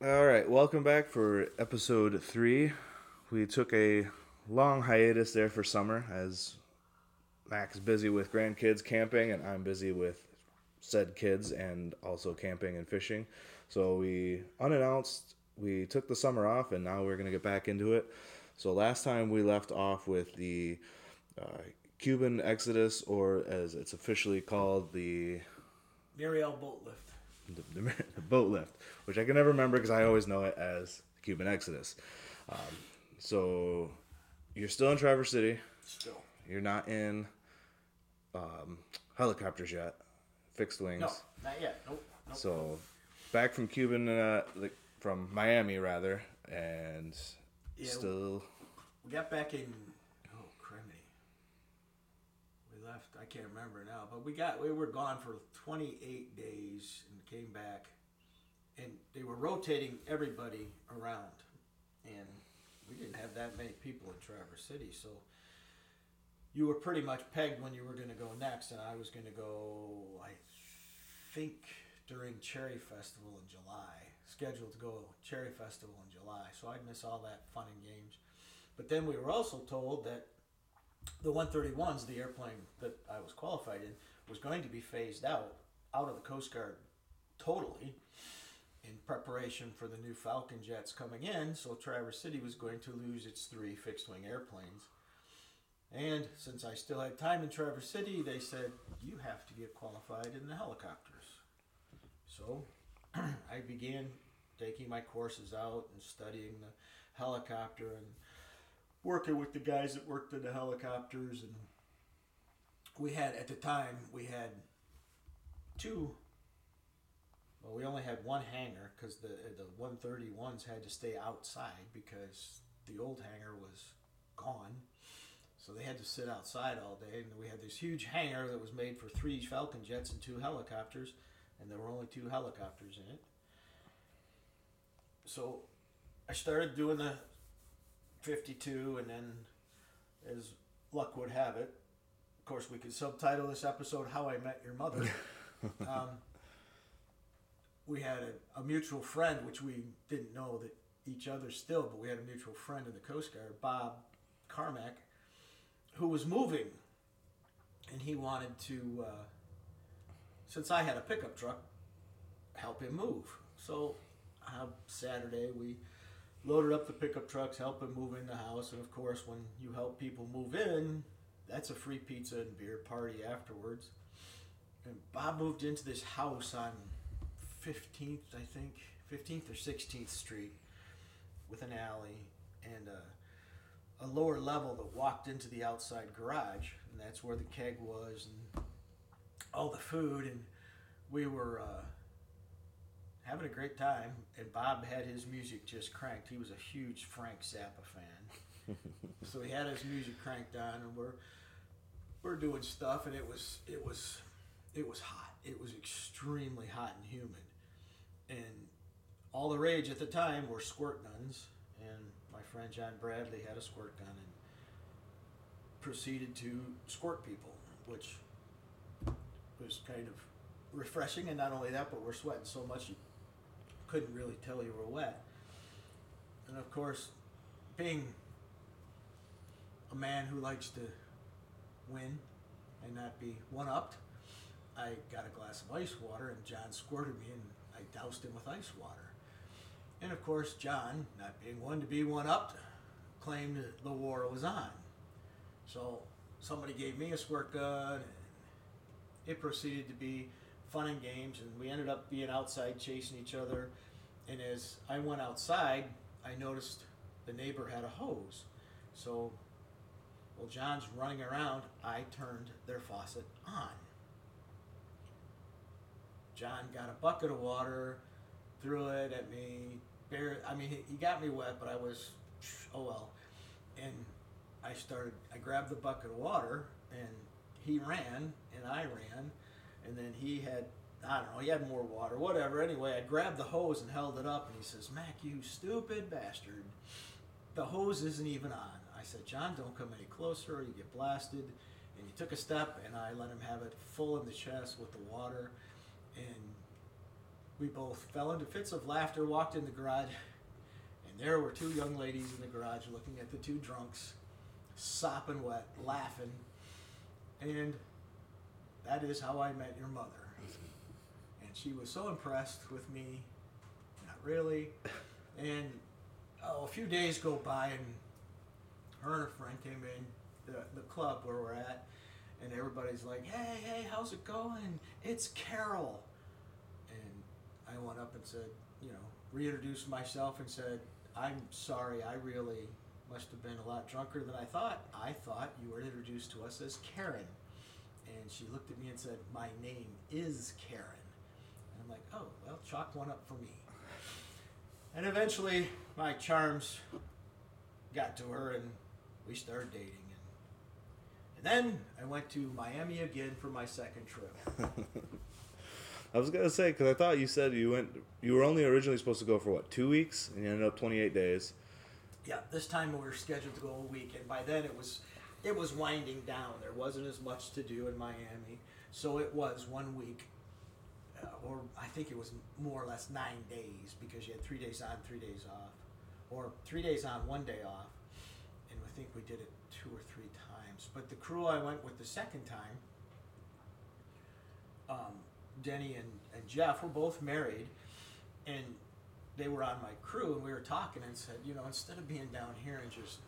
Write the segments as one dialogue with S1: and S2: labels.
S1: All right, welcome back for episode three. We took a long hiatus there for summer as Mac's busy with grandkids camping, and I'm busy with said kids and also camping and fishing. So we unannounced we took the summer off, and now we're gonna get back into it. So last time we left off with the uh, Cuban Exodus, or as it's officially called, the
S2: Mariel boat lift.
S1: The, the, the boat lift, which I can never remember because I always know it as the Cuban Exodus. Um, so you're still in Traverse City.
S2: Still.
S1: You're not in um, helicopters yet, fixed wings.
S2: No, not yet. Nope. nope.
S1: So back from Cuban, uh, like from Miami rather, and
S2: Yeah,
S1: still
S2: we got back in. Oh, criminy. We left. I can't remember now, but we got. We were gone for 28 days and came back, and they were rotating everybody around, and we didn't have that many people in Traverse City, so. You were pretty much pegged when you were going to go next, and I was going to go. I think during Cherry Festival in July, scheduled to go Cherry Festival in July, so I'd miss all that fun and games. But then we were also told that the 131s, the airplane that I was qualified in, was going to be phased out out of the Coast Guard totally in preparation for the new Falcon jets coming in. So Traverse City was going to lose its three fixed wing airplanes. And since I still had time in Traverse City, they said, you have to get qualified in the helicopters. So I began taking my courses out and studying the helicopter and working with the guys that worked in the helicopters and we had at the time we had two well we only had one hangar because the the 131s had to stay outside because the old hangar was gone. So they had to sit outside all day and we had this huge hangar that was made for three falcon jets and two helicopters and there were only two helicopters in it. So i started doing the 52 and then as luck would have it of course we could subtitle this episode how i met your mother. Um, we had a, a mutual friend which we didn't know that each other still but we had a mutual friend in the coast guard bob carmack who was moving. And he wanted to uh, since i had a pickup truck help him move. So uh, saturday we loaded up the pickup trucks, helped him move in the house, and of course, when you help people move in, that's a free pizza and beer party afterwards. And Bob moved into this house on 15th, I think, 15th or 16th Street, with an alley and a, a lower level that walked into the outside garage, and that's where the keg was and all the food, and we were. Uh, having a great time, and Bob had his music just cranked. He was a huge Frank Zappa fan, so he had his music cranked on, and we're we're doing stuff, and it was it was it was hot. It was extremely hot and humid, and all the rage at the time were squirt guns, and my friend John Bradley had a squirt gun and proceeded to squirt people, which was kind of refreshing, and not only that, but we're sweating so much you couldn't really tell you were wet. And of course, being a man who likes to win and not be one upped, I got a glass of ice water and John squirted me and I doused him with ice water. And of course, John, not being one to be one upped, claimed the war was on. So somebody gave me a squirt gun and it proceeded to be fun and games, and we ended up being outside chasing each other. And as I went outside, I noticed the neighbor had a hose. So, while John's running around, I turned their faucet on. John got a bucket of water, threw it at me. Bare, I mean, he- he got me wet, but I was, oh well. And I started, I grabbed the bucket of water, and he ran, and I ran, and then he had I don't know, he had more water, whatever. Anyway, I grabbed the hose and held it up, and he says, Mac, you stupid bastard. The hose isn't even on. I said, John, don't come any closer or you get blasted. And he took a step, and I let him have it full in the chest with the water. And we both fell into fits of laughter, walked in the garage, and there were two young ladies in the garage looking at the two drunks, sopping wet, laughing. And that is how I met your mother. And she was so impressed with me, not really. And oh, a few days go by, and her and her friend came in the, the club where we're at, and everybody's like, "Hey, hey, how's it going? It's Carol." And I went up and said, you know, reintroduced myself and said, "I'm sorry, I really must have been a lot drunker than I thought. I thought you were introduced to us as Karen." And she looked at me and said, "My name is Karen." And I'm like, "Oh, well, chalk one up for me." And eventually, my charms got to her, and we started dating. And, and then I went to Miami again for my second trip.
S1: I was gonna say because I thought you said you went. You were only originally supposed to go for what two weeks, and you ended up twenty eight days.
S2: Yeah, this time we were scheduled to go a week, and by then it was it was winding down. There wasn't as much to do in Miami, so it was one week, uh, or I think it was more or less nine days because you had three days on, three days off, or three days on, one day off, and I think we did it two or three times. But the crew I went with the second time, um, Denny and, and Jeff were both married, and they were on my crew, and we were talking and said, you know, instead of being down here and just,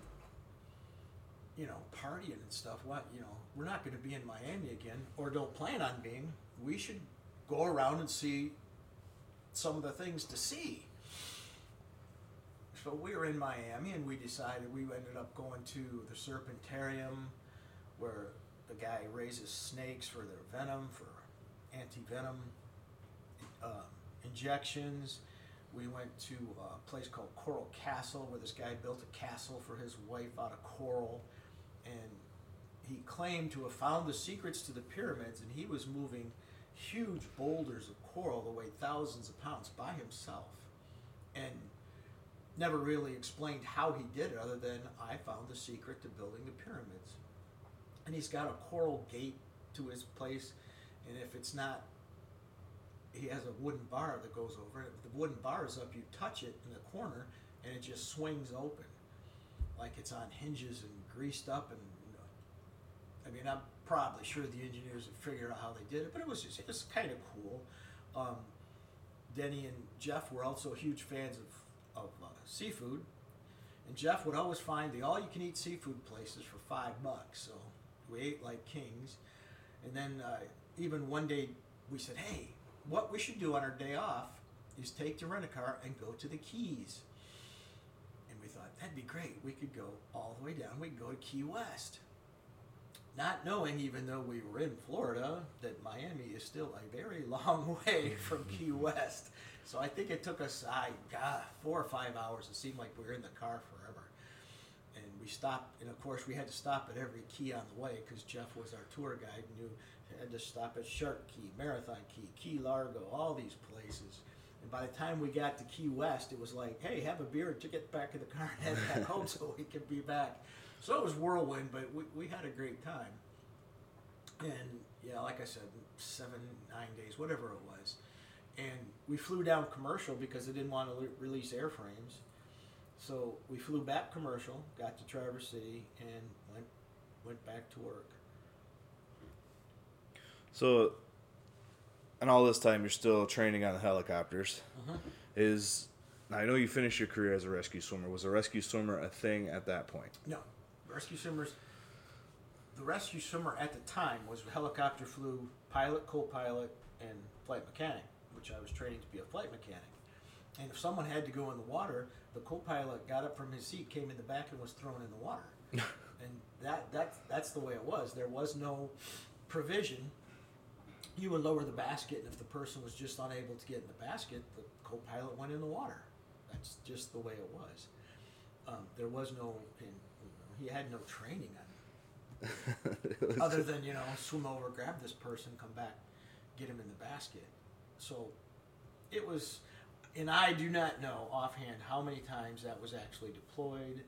S2: you know, partying and stuff, what, you know, we're not going to be in Miami again, or don't plan on being. We should go around and see some of the things to see. So we were in Miami, and we decided we ended up going to the Serpentarium, where the guy raises snakes for their venom, for anti-venom um, injections. We went to a place called Coral Castle, where this guy built a castle for his wife out of coral, and he claimed to have found the secrets to the pyramids, and he was moving huge boulders of coral that weighed thousands of pounds by himself, and never really explained how he did it, other than I found the secret to building the pyramids. And he's got a coral gate to his place, and if it's not he has a wooden bar that goes over it. If the wooden bar is up, you touch it in the corner, and it just swings open, like it's on hinges and greased up. And I mean, I'm probably sure the engineers have figured out how they did it, but it was just, it was kind of cool. Um, Denny and Jeff were also huge fans of of uh, seafood, and Jeff would always find the all-you-can-eat seafood places for five bucks. So we ate like kings, and then uh, even one day we said, "Hey." what we should do on our day off is take the rent a car and go to the Keys. And we thought that'd be great. We could go all the way down. We could go to Key West. Not knowing, even though we were in Florida, that Miami is still a very long way from Key West. So I think it took us, I God, four or five hours. It seemed like we were in the car forever. And we stopped, and of course we had to stop at every key on the way because Jeff was our tour guide, and knew had to stop at Shark Key, Marathon Key, Key Largo, all these places. And by the time we got to Key West, it was like, hey, have a beer to get back in the car and head back home so we could be back. So it was whirlwind, but we, we had a great time. And yeah, like I said, seven, nine days, whatever it was. And we flew down commercial because they didn't want to le- release airframes. So we flew back commercial, got to Traverse City, and went went back to work.
S1: So, and all this time you're still training on the helicopters.
S2: Uh-huh.
S1: Is now I know you finished your career as a rescue swimmer. Was a rescue swimmer a thing at that point?
S2: No, rescue swimmers. The rescue swimmer at the time was helicopter flew pilot, co-pilot, and flight mechanic, which I was training to be a flight mechanic. And if someone had to go in the water, the co-pilot got up from his seat, came in the back, and was thrown in the water. and that that that's the way it was. There was no provision. You would lower the basket, and if the person was just unable to get in the basket, the co-pilot went in the water. That's just the way it was. Um, there was no, he had no training on
S1: It
S2: other than you know swim over, grab this person, come back, get him in the basket. So it was, and I do not know offhand how many times that was actually deployed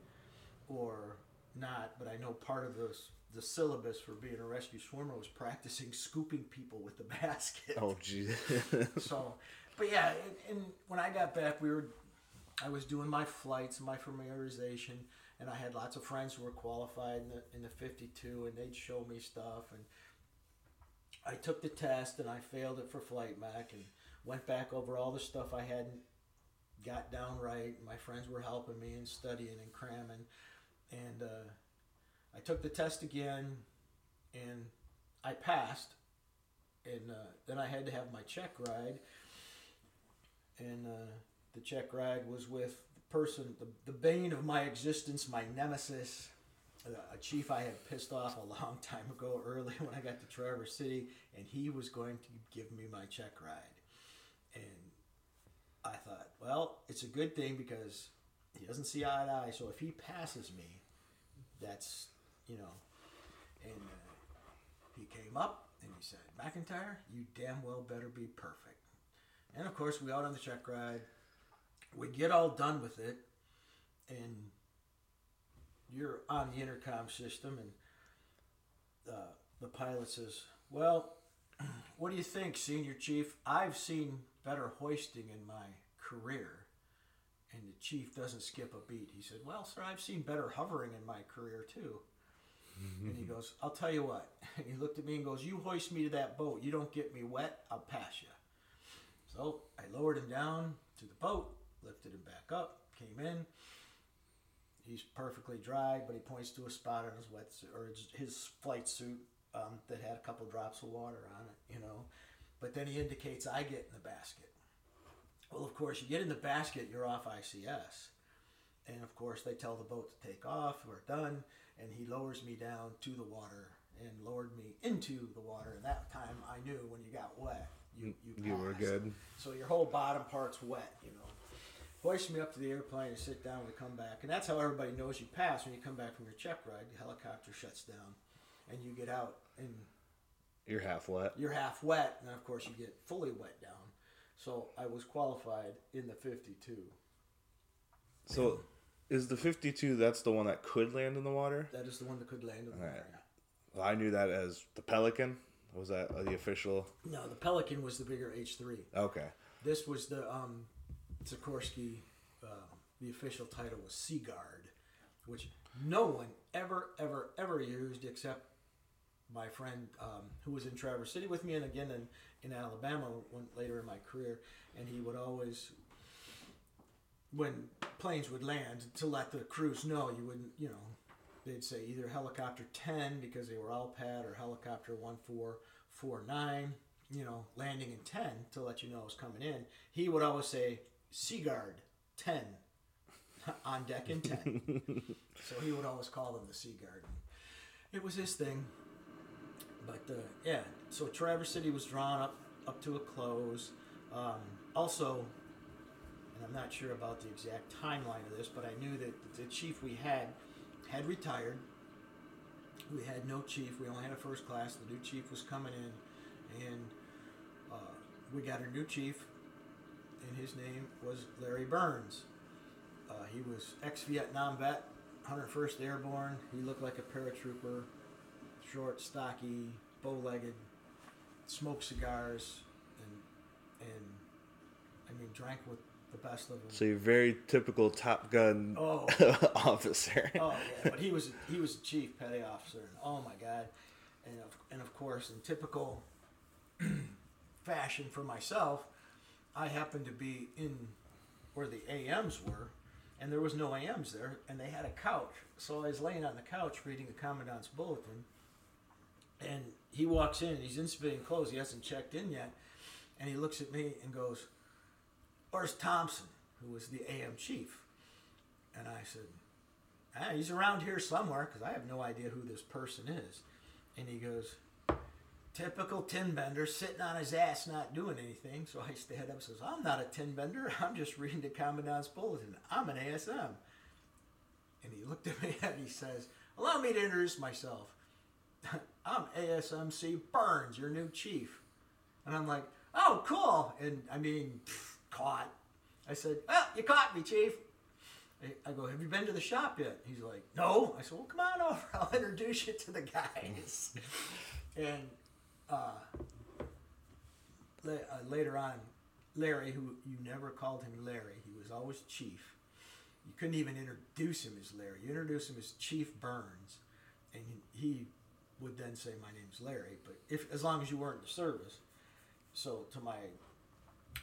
S2: or not, but I know part of the the syllabus for being a rescue swimmer was practicing scooping people with the basket.
S1: oh gee.
S2: So but yeah, and, and when I got back, we were, I was doing my flights, my familiarization, and I had lots of friends who were qualified in the in the 52, and they'd show me stuff, and I took the test and I failed it for flight mech, and went back over all the stuff I hadn't got down right. My friends were helping me and studying and cramming, and uh, I took the test again, and I passed, and uh, then I had to have my check ride, and uh, the check ride was with the person, the, the bane of my existence, my nemesis, a chief I had pissed off a long time ago, early when I got to Traverse City, and he was going to give me my check ride, and I thought, well, it's a good thing because he doesn't see eye to eye. So if he passes me, that's you know, and uh, he came up and he said, McIntyre, you damn well better be perfect. And of course, we out on the check ride. We get all done with it, and you're on the intercom system, and uh, the pilot says, "Well, what do you think, Senior Chief? I've seen better hoisting in my career." And the chief doesn't skip a beat. He said, "Well, sir, I've seen better hovering in my career too." And he goes, "I'll tell you what." And he looked at me and goes, "You hoist me to that boat. You don't get me wet, I'll pass you." So I lowered him down to the boat, lifted him back up, came in. He's perfectly dry, but he points to a spot on his wetsuit or his, flight suit um, that had a couple drops of water on it, you know. But then he indicates I get in the basket. Well, of course, you get in the basket, you're off ICS. And of course, they tell the boat to take off, we're done. And he lowers me down to the water and lowered me into the water. And that time I knew when you got wet, you, you,
S1: You were good.
S2: So your whole bottom part's wet, you know. Hoist me up to the airplane and sit down. We come back, and that's how everybody knows you pass. When you come back from your check ride, the helicopter shuts down, and you get out, and
S1: You're half wet.
S2: you're half wet, and of course you get fully wet down. So I was qualified in the 52.
S1: So, is the 52 that's the one that could land in the water?
S2: That is the one that could land in the water.
S1: I knew that as the Pelican. Was that the official?
S2: No, the Pelican was the bigger H3.
S1: Okay.
S2: This was the um, Sikorsky. Uh, the official title was Sea Guard, which no one ever, ever, ever used except my friend um, who was in Traverse City with me, and again in, in Alabama when, later in my career. And he would always, when planes would land, to let the crews know, you wouldn't, you know, they'd say either helicopter 10 because they were all pad or helicopter 1449 you know landing in 10 to let you know it was coming in. He would always say sea guard 10 on deck in 10 so he would always call them the sea guard. It was his thing. But uh, yeah so traverse city was drawn up up to a close. Um, also and i'm not sure about the exact timeline of this but i knew that the chief we had had retired. We had no chief. We only had a first class. The new chief was coming in, and uh, we got a new chief, and his name was Larry Burns. Uh, he was ex-Vietnam vet, 101st Airborne. He looked like a paratrooper, short, stocky, bow-legged, smoked cigars, and and I mean drank with the best of them.
S1: So you're very typical Top Gun
S2: Oh.
S1: officer.
S2: Oh yeah, but he was he was a chief petty officer, and oh my god, and of, and of course in typical fashion for myself, I happened to be in where the AMs were, and there was no AMs there, and they had a couch, so I was laying on the couch reading the commandant's bulletin, and he walks in, he's in civilian clothes, he hasn't checked in yet, and he looks at me and goes, "Where's Thompson?" Who was the AM chief? And I said, ah, he's around here somewhere because I have no idea who this person is. And he goes, typical tin bender sitting on his ass not doing anything. So I stand up and says, I'm not a tin bender. I'm just reading the commandant's bulletin. I'm an ASM. And he looked at me and he says, allow me to introduce myself. I'm ASMC Burns, your new chief. And I'm like, oh, cool. And I mean, pff, caught. I said, well, you caught me, chief. I- I go, have you been to the shop yet? He's like, no. I said, well, come on over. I'll introduce you to the guys. and uh, la- uh, later on, Larry, who you never called him Larry, he was always Chief. You couldn't even introduce him as Larry. You introduced him as Chief Burns, and he would then say, "My name's Larry." But if as long as you weren't in the service, so to my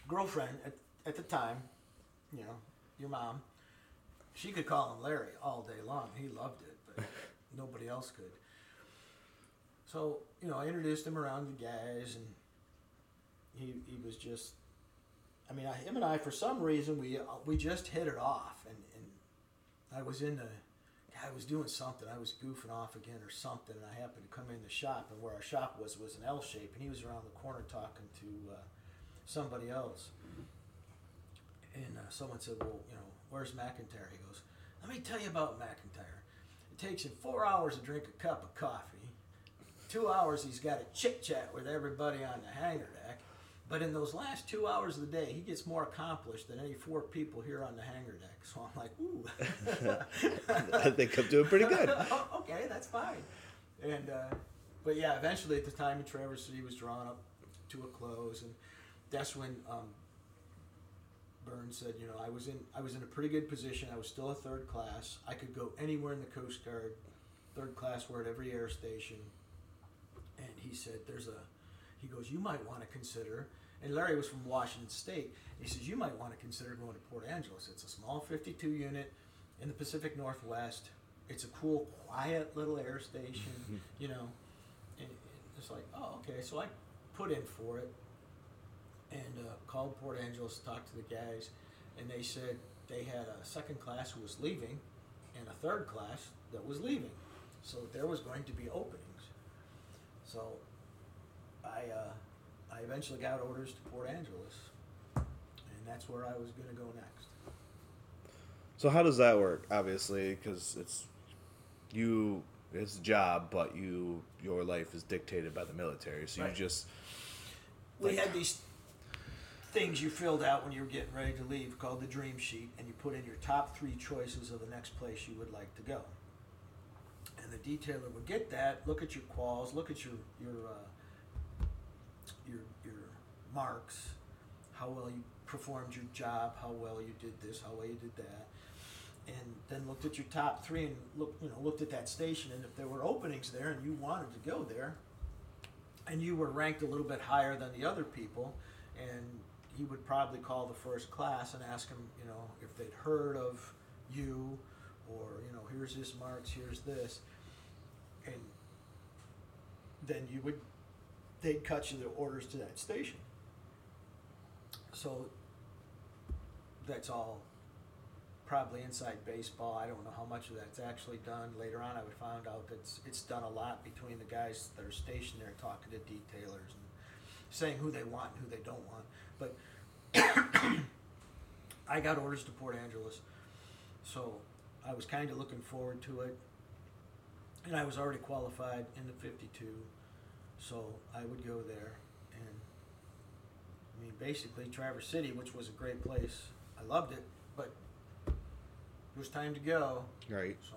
S2: girlfriend at, at the time, you know, your mom, she could call him Larry all day long. He loved it, but nobody else could. So you know, I introduced him around the guys, and he he was just. I mean, I, him and I, for some reason, we uh, we just hit it off, and, and I was in the, I was doing something, I was goofing off again or something, and I happened to come in the shop, and where our shop was was an L shape, and he was around the corner talking to uh, somebody else, and uh, someone said, "Well, you know, where's McIntyre?" He goes, "Let me tell you about McIntyre. It takes him four hours to drink a cup of coffee." two hours he's got a chit chat with everybody on the hangar deck. But in those last two hours of the day, he gets more accomplished than any four people here on the hangar deck. So I'm like, ooh.
S1: I think I'm doing pretty good.
S2: okay, that's fine. And uh, but yeah, eventually at the time in Traverse City was drawn up to a close, and that's when um, Burns said, you know, I was in I was in a pretty good position. I was still a third class. I could go anywhere in the Coast Guard. Third class were at every air station and he said, "There's a," he goes, "You might want to consider." And Larry was from Washington State. He says, "You might want to consider going to Port Angeles. It's a small 52 unit in the Pacific Northwest. It's a cool, quiet little air station. you know." And it's like, "Oh, okay." So I put in for it and uh, called Port Angeles, talked to the guys, and they said they had a second class who was leaving and a third class that was leaving. So there was going to be openings. So I, uh, I eventually got orders to Port Angeles, and that's where I was going to go next.
S1: So how does that work? Obviously, because it's you, it's a job, but you your life is dictated by the military. So
S2: Right.
S1: you just
S2: We had these things you filled out when you were getting ready to leave called the dream sheet, and you put in your top three choices of the next place you would like to go. And the detailer would get that, look at your quals, look at your your uh, your your marks, how well you performed your job, how well you did this, how well you did that, and then looked at your top three and look you know looked at that station, and if there were openings there and you wanted to go there, and you were ranked a little bit higher than the other people, and he would probably call the first class and ask them, you know, if they'd heard of you, or you know, here's his marks, here's this, and then you would, they'd cut you the orders to that station. So that's all probably inside baseball. I don't know how much of that's actually done. Later on, I would find out that it's, it's done a lot between the guys that are stationed there talking to detailers and saying who they want and who they don't want. But I got orders to Port Angeles, so I was kind of looking forward to it. And I was already qualified in the 52, so I would go there. And I mean, basically, Traverse City, which was a great place, I loved it, but it was time to go.
S1: right.
S2: So,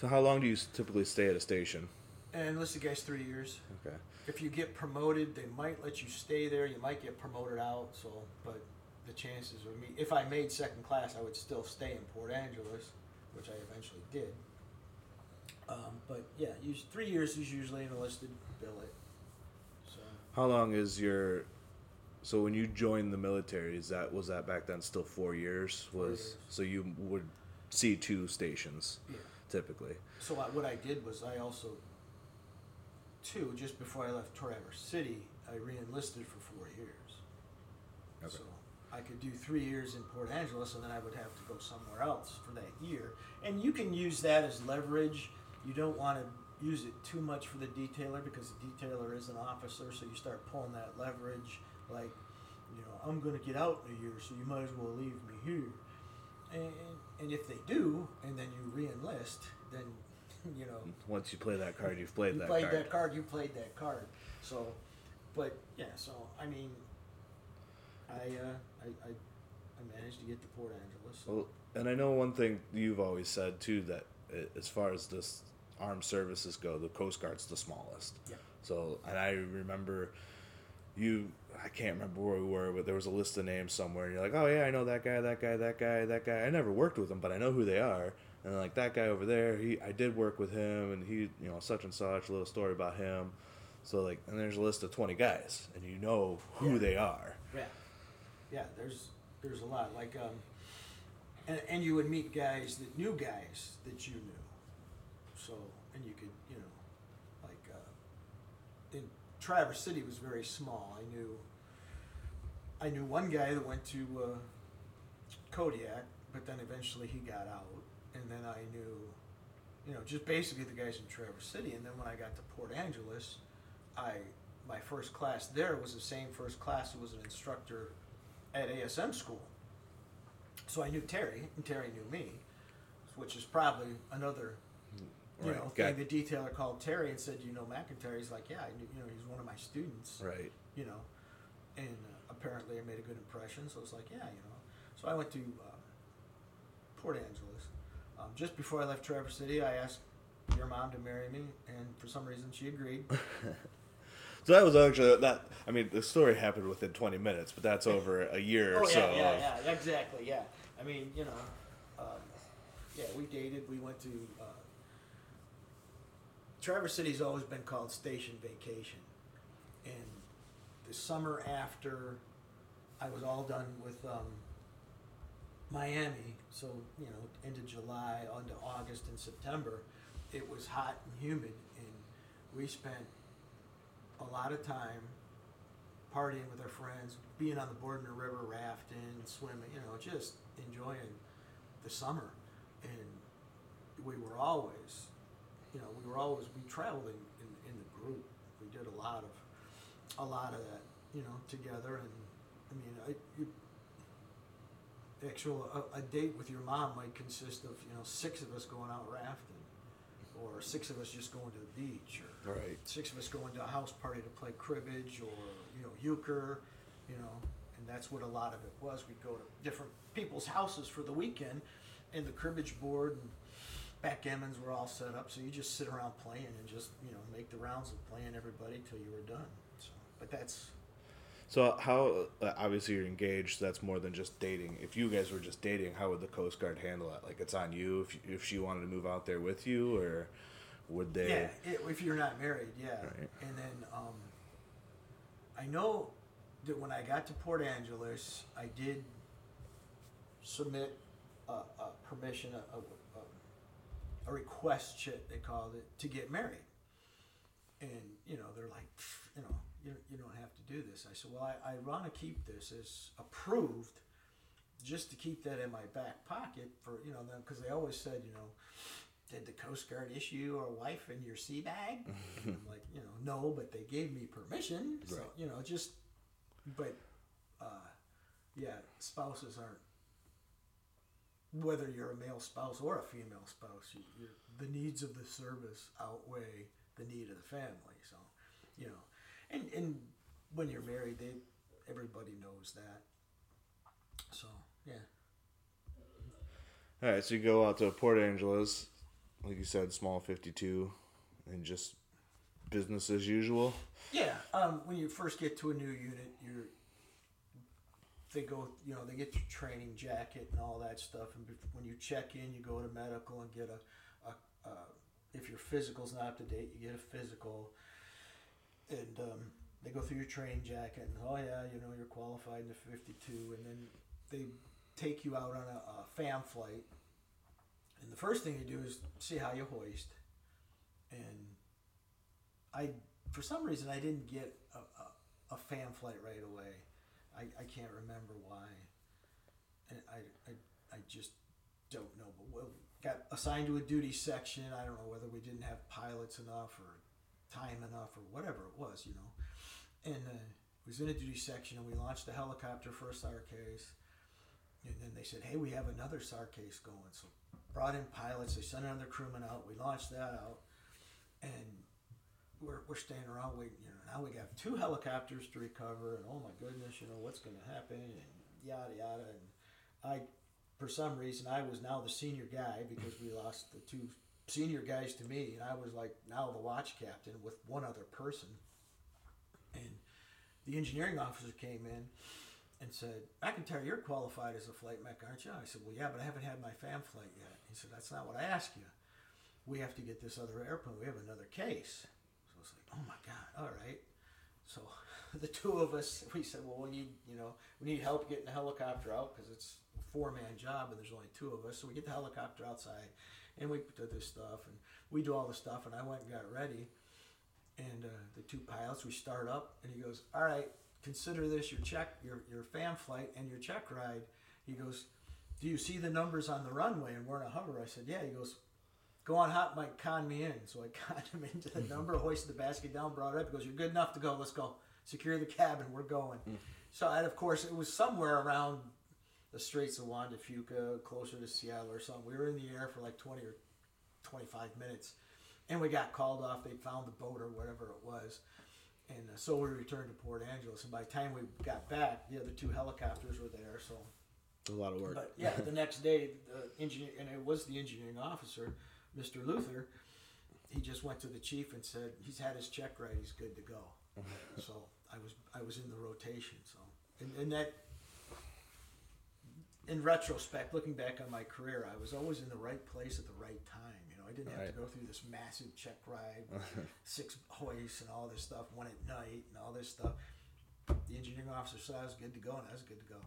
S1: So how long do you typically stay at a station?
S2: And listen, guys, three years.
S1: Okay.
S2: If you get promoted, they might let you stay there. You might get promoted out. So, but the chances of me, if I made second class, I would still stay in Port Angeles, which I eventually did. Um, but yeah, us- three years is usually an enlisted billet. So
S1: How long is your so when you joined the military, is that was that back then still four years?
S2: Four
S1: Was
S2: years.
S1: so you would see two stations
S2: yeah.
S1: typically.
S2: So I, what I did was I also, too, just before I left Traverse City, I re-enlisted for four years.
S1: Okay.
S2: So I could do three years in Port Angeles, and then I would have to go somewhere else for that year. And you can use that as leverage. You don't want to use it too much for the detailer because the detailer is an officer, so you start pulling that leverage. Like, you know, I'm going to get out in a year, so you might as well leave me here. And, and if they do, and then you re-enlist, then you know
S1: Once you play that card, you've played
S2: you
S1: that
S2: played
S1: card.
S2: that card. You played that card. So, but yeah. So I mean, I uh, I, I I managed to get to Port Angeles.
S1: Well, and I know one thing you've always said too that as far as this armed services go, the Coast Guard's the smallest.
S2: Yeah.
S1: So, and I remember you I can't remember where we were, but there was a list of names somewhere. And you're like, oh yeah, I know that guy, that guy, that guy, that guy. I never worked with them, but I know who they are. And like that guy over there, he I did work with him, and he you know such and such, a little story about him. So like, and there's a list of twenty guys, and you know who
S2: Yeah.
S1: they are.
S2: Yeah, yeah. There's there's a lot like um, and and you would meet guys that knew guys that you knew. So and you could you know, like uh, in Traverse City was very small. I knew. I knew one guy that went to uh, Kodiak, but then eventually he got out, and then I knew, you know, just basically the guys in Traverse City. And then when I got to Port Angeles, I my first class there was the same first class who was an instructor at ASM school. So I knew Terry, and Terry knew me, which is probably another you
S1: Right,
S2: know
S1: got-
S2: thing. The detailer called Terry and said, "You know McIntyre." He's like, "Yeah, I knew. You know, he's one of my students."
S1: Right.
S2: You know, and uh, apparently I made a good impression. So it's like, yeah, you know. So I went to um, Port Angeles. Um, just before I left Traverse City, I asked your mom to marry me, and for some reason she agreed.
S1: So that was actually that. I mean, the story happened within 20 minutes, but that's over a year
S2: Oh
S1: or
S2: yeah,
S1: so.
S2: yeah,
S1: of-
S2: yeah, exactly, yeah. I mean, you know, um, yeah, we dated. We went to uh, Traverse City's always been called Station Vacation, and the summer after I was all done with um, Miami, so you know, into July, into August and September, it was hot and humid, and we spent a lot of time partying with our friends, being on the Boardman River, rafting, swimming, you know, just enjoying the summer. And we were always, you know, we were always, we traveled in, in, in the group. We did a lot of, a lot of that, you know, together. And I mean, I, you, actual, a, a date with your mom might consist of, you know, six of us going out rafting or six of us just going to the beach or
S1: Right.
S2: six of us going to a house party to play cribbage or you know euchre, you know, and that's what a lot of it was. We'd go to different people's houses for the weekend, and the cribbage board and backgammons were all set up, so you just sit around playing and just you know make the rounds of playing everybody till you were done. So, but that's
S1: So how uh, obviously you're engaged. That's more than just dating. If you guys were just dating, how would the Coast Guard handle it? Like it's on you if if she wanted to move out there with you, or would they?
S2: yeah. If you're not married, yeah.
S1: Right.
S2: And then um, I know that when I got to Port Angeles, I did submit a, a permission, a, a, a, a request chit they called it to get married. And you know they're like, you know, you, you don't have to do this. I said, well, I, I want to keep this as approved, just to keep that in my back pocket for you know them because they always said, you know, did the Coast Guard issue a wife in your sea bag? I'm like, you know, no, but they gave me permission. So,
S1: Right.
S2: you know, just, but, uh, yeah, spouses aren't, whether you're a male spouse or a female spouse, you, you're, the needs of the service outweigh the need of the family. So, you know, and, and when you're married, they, everybody knows that. So, yeah.
S1: All right. So you go out to Port Angeles, like you said, small 52, and just business as usual.
S2: Yeah, um, when you first get to a new unit, you're they go, you know, they get your training jacket and all that stuff, and when you check in, you go to medical and get a, a, a if your physical's not up to date, you get a physical, and um, they go through your training jacket, and oh yeah, you know, you're qualified in the 52, and then they take you out on a, a fam flight, and the first thing they do is see how you hoist, and I for some reason I didn't get a, a, a FAM flight right away. I, I can't remember why. And I, I, I just don't know. But we got assigned to a duty section. I don't know whether we didn't have pilots enough or time enough or whatever it was, you know. And uh, was in a duty section and we launched a helicopter for a SAR case. And then they said, hey, we have another SAR case going. So brought in pilots. They sent another crewman out. We launched that out. And we're, we're standing around waiting. You know, now we got two helicopters to recover, and oh my goodness, you know what's going to happen, and yada yada. And I, for some reason, I was now the senior guy because we lost the two senior guys to me, and I was like now the watch captain with one other person. And the engineering officer came in and said, McIntyre, you're qualified as a flight mech, aren't you? I said, Well, yeah, but I haven't had my FAM flight yet. He said, That's not what I asked you. We have to get this other airplane. We have another case. So I was like, Oh my God, all right. So the two of us, we said, Well, we need, you know, we need help getting the helicopter out because it's a four man job and there's only two of us. So we get the helicopter outside and we do this stuff and we do all the stuff. And I went and got ready. And uh, the two pilots, we start up and he goes, All right, consider this your check, your your FAM flight and your check ride. He goes, Do you see the numbers on the runway? And we're in a hover. I said, Yeah. He goes, Go on hot Mike, con me in. So I conned him into the number, hoisted the basket down, brought it up. He goes, You're good enough to go. Let's go. Secure the cabin. We're going. So, and of course, it was somewhere around the Straits of Juan de Fuca, closer to Seattle or something. We were in the air for like 20 or 25 minutes. And we got called off. They found the boat or whatever it was. And uh, so we returned to Port Angeles. And by the time we got back, the other two helicopters were there. So,
S1: A lot of work.
S2: but yeah, the next day, the engineer, and it was the engineering officer, Mr. Luther, he just went to the chief and said, he's had his check ride, he's good to go. so I was, I was in the rotation. So, and, and that, in retrospect, looking back on my career, I was always in the right place at the right time. You know, I didn't have
S1: Right.
S2: to go through this massive check ride, six hoists and all this stuff, one at night and all this stuff. The engineering officer said I was good to go, and I was good to go.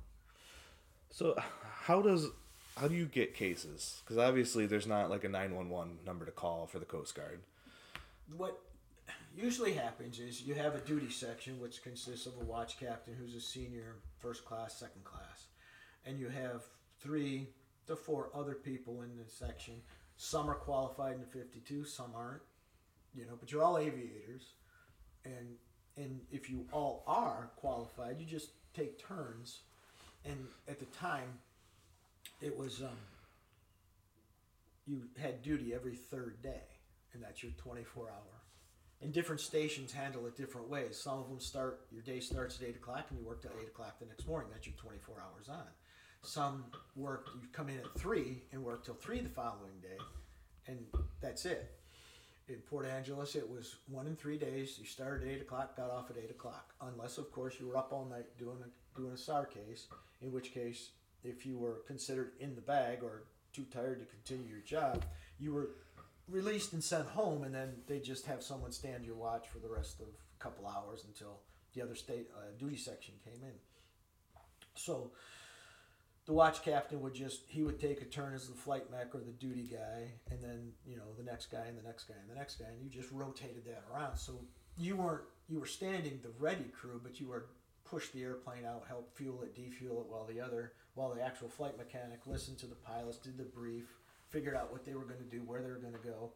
S1: So how does how do you get cases? Because obviously there's not like a nine one one number to call for the Coast Guard.
S2: what usually happens is you have a duty section which consists of a watch captain who's a senior first class second class and you have three to four other people in the section. Some are qualified in the 52 some aren't you know but you're all aviators. And and if you all are qualified you just take turns. And at the time it was um, you had duty every third day and that's your 24 hour. And different stations handle it different ways. Some of them start your day starts at 8 o'clock and you work till 8 o'clock the next morning. That's your 24 hours on some work you come in at 3 and work till 3 the following day and that's it in Port Angeles, it was one in three days. You started at eight o'clock, got off at eight o'clock, unless of course you were up all night doing a doing a SAR case. In which case, if you were considered in the bag or too tired to continue your job, you were released and sent home, and then they just have someone stand your watch for the rest of a couple hours until the other state uh, duty section came in. So the watch captain would just he would take a turn as the flight mech or the duty guy and then you know the next guy and the next guy and the next guy and you just rotated that around. So you weren't you were standing the ready crew but you were push the airplane out help fuel it defuel it while the other while the actual flight mechanic listened to the pilots did the brief figured out what they were going to do where they were going to go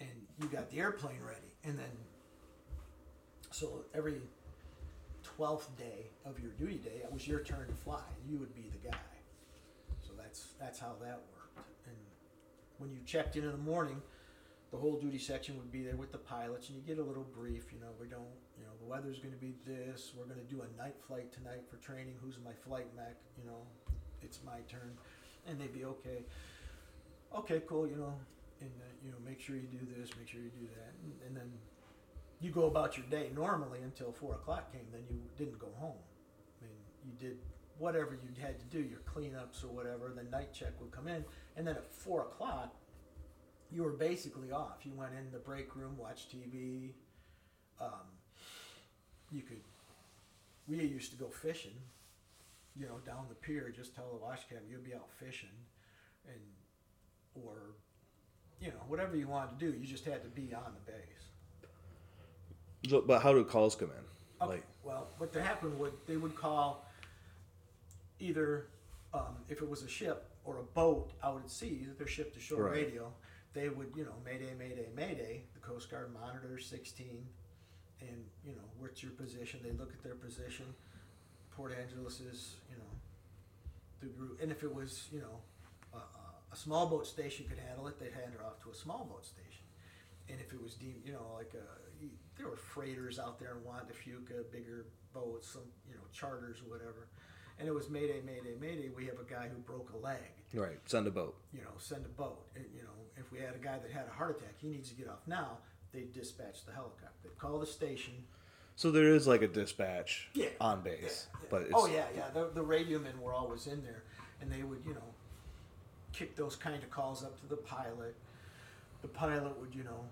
S2: and you got the airplane ready. And then so every 12th day of your duty day, it was your turn to fly. You would be the guy. So that's that's how that worked. And when you checked in in the morning, the whole duty section would be there with the pilots, and you get a little brief. You know, we don't, you know, the weather's going to be this. We're going to do a night flight tonight for training. Who's my flight mech? You know, it's my turn, and they'd be okay. Okay, cool. You know, and uh, you know, make sure you do this, make sure you do that, and, and then you go about your day normally until four o'clock came. Then you didn't go home. I mean, you did whatever you had to do, your cleanups or whatever. The night check would come in, and then at four o'clock, you were basically off. You went in the break room, watched TV. Um, you could. We used to go fishing. You know, down the pier. Just tell the watch captain you'd be out fishing, and or you know whatever you wanted to do. You just had to be on the base.
S1: So, but how do calls come in?
S2: Okay.
S1: Like
S2: well, what would happen would they would call either um, if it was a ship or a boat out at sea, their ship to shore
S1: Right.
S2: radio, they would you know Mayday, Mayday, Mayday. The Coast Guard monitor sixteen, and you know what's your position. They look at their position. Port Angeles is you know the group, and if it was you know a, a- a small boat station could handle it, they'd hand her off to a small boat station. And if it was deemed, you know, like a, there were freighters out there in Juan de Fuca, bigger boats, some, you know, charters or whatever. And it was Mayday, Mayday, Mayday. We have a guy who broke a leg.
S1: right, send a boat.
S2: You know, send a boat. And, you know, if we had a guy that had a heart attack, he needs to get off now. They dispatch the helicopter. They call the station.
S1: So there is like a dispatch
S2: Yeah.
S1: on base,
S2: Yeah,
S1: but oh, it's,
S2: oh yeah, yeah. The the radio men were always in there, and they would you know kick those kind of calls up to the pilot. The pilot would you know,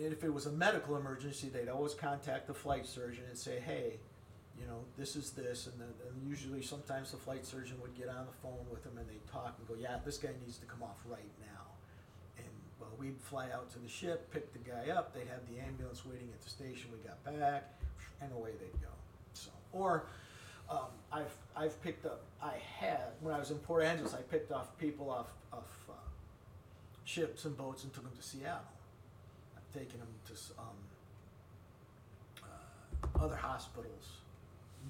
S2: if it was a medical emergency, they'd always contact the flight surgeon and say, hey, you know, this is this, and and usually sometimes the flight surgeon would get on the phone with them and they'd talk and go, yeah, this guy needs to come off right now. And well, we'd fly out to the ship, pick the guy up. They'd have the ambulance waiting at the station. We got back, and away they'd go. So, or um, I've I've picked up. I had when I was in Port Angeles. I picked off people off off uh, ships and boats and took them to Seattle. I've them to um, uh, other hospitals,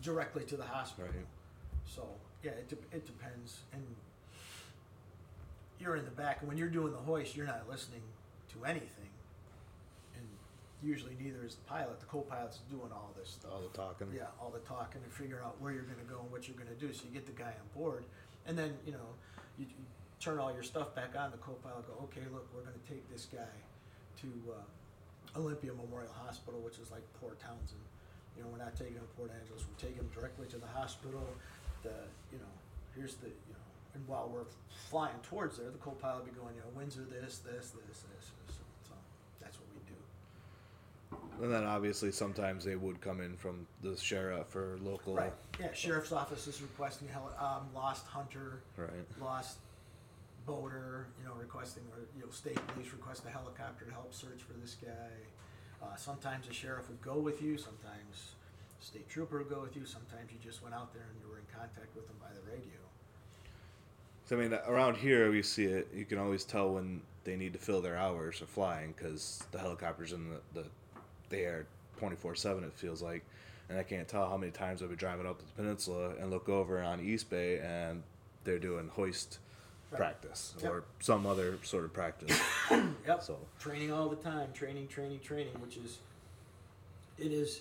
S2: directly to the hospital.
S1: Right.
S2: So yeah, it, de- it depends. And you're in the back, and when you're doing the hoist, you're not listening to anything. And usually, neither is the pilot. The co-pilot's doing all this stuff.
S1: all the talking.
S2: Yeah, all the talking and figure out where you're going to go and what you're going to do. So you get the guy on board, and then you know you, you turn all your stuff back on. The co-pilot go, okay, look, we're going to take this guy to uh, Olympic Memorial Hospital, which is like Port Townsend. You know, we're not taking him to Port Angeles. We're taking him directly to the hospital. The you know, here's the you know, and while we're flying towards there, the co-pilot will be going, you know, Windsor, this, this, this, this, this. So that's what we do.
S1: And then obviously sometimes they would come in from the sheriff or local.
S2: Right. Yeah, sheriff's office is requesting heli- um, lost hunter,
S1: Right.
S2: lost boater, you know, requesting, or, you know, state police request a helicopter to help search for this guy. Uh, sometimes the sheriff would go with you, sometimes state trooper would go with you, sometimes you just went out there and you were in contact with them by the radio.
S1: So I mean, around here we see it. You can always tell when they need to fill their hours of flying because the helicopters in the, the the air twenty four seven. It feels like, and I can't tell how many times I've been driving up the peninsula and look over on East Bay and they're doing hoist. Practice
S2: Yep.
S1: or some other sort of practice.
S2: Yep.
S1: So
S2: Training all the time, training, training, training, which is, it is,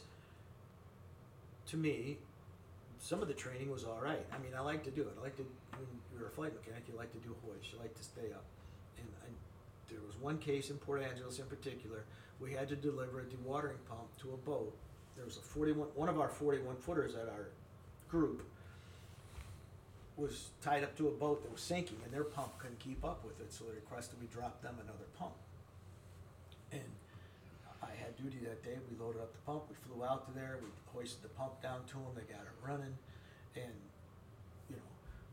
S2: to me, some of the training was all right. I mean, I like to do it. I like to, when you're a flight mechanic, you like to do a hoist, you like to stay up. And I, there was one case in Port Angeles in particular, we had to deliver a dewatering pump to a boat. There was a 41, one of our 41 footers at our group was tied up to a boat that was sinking and their pump couldn't keep up with it, so they requested we drop them another pump. And I had duty that day, we loaded up the pump, we flew out to there, we hoisted the pump down to them, they got it running. And, you know,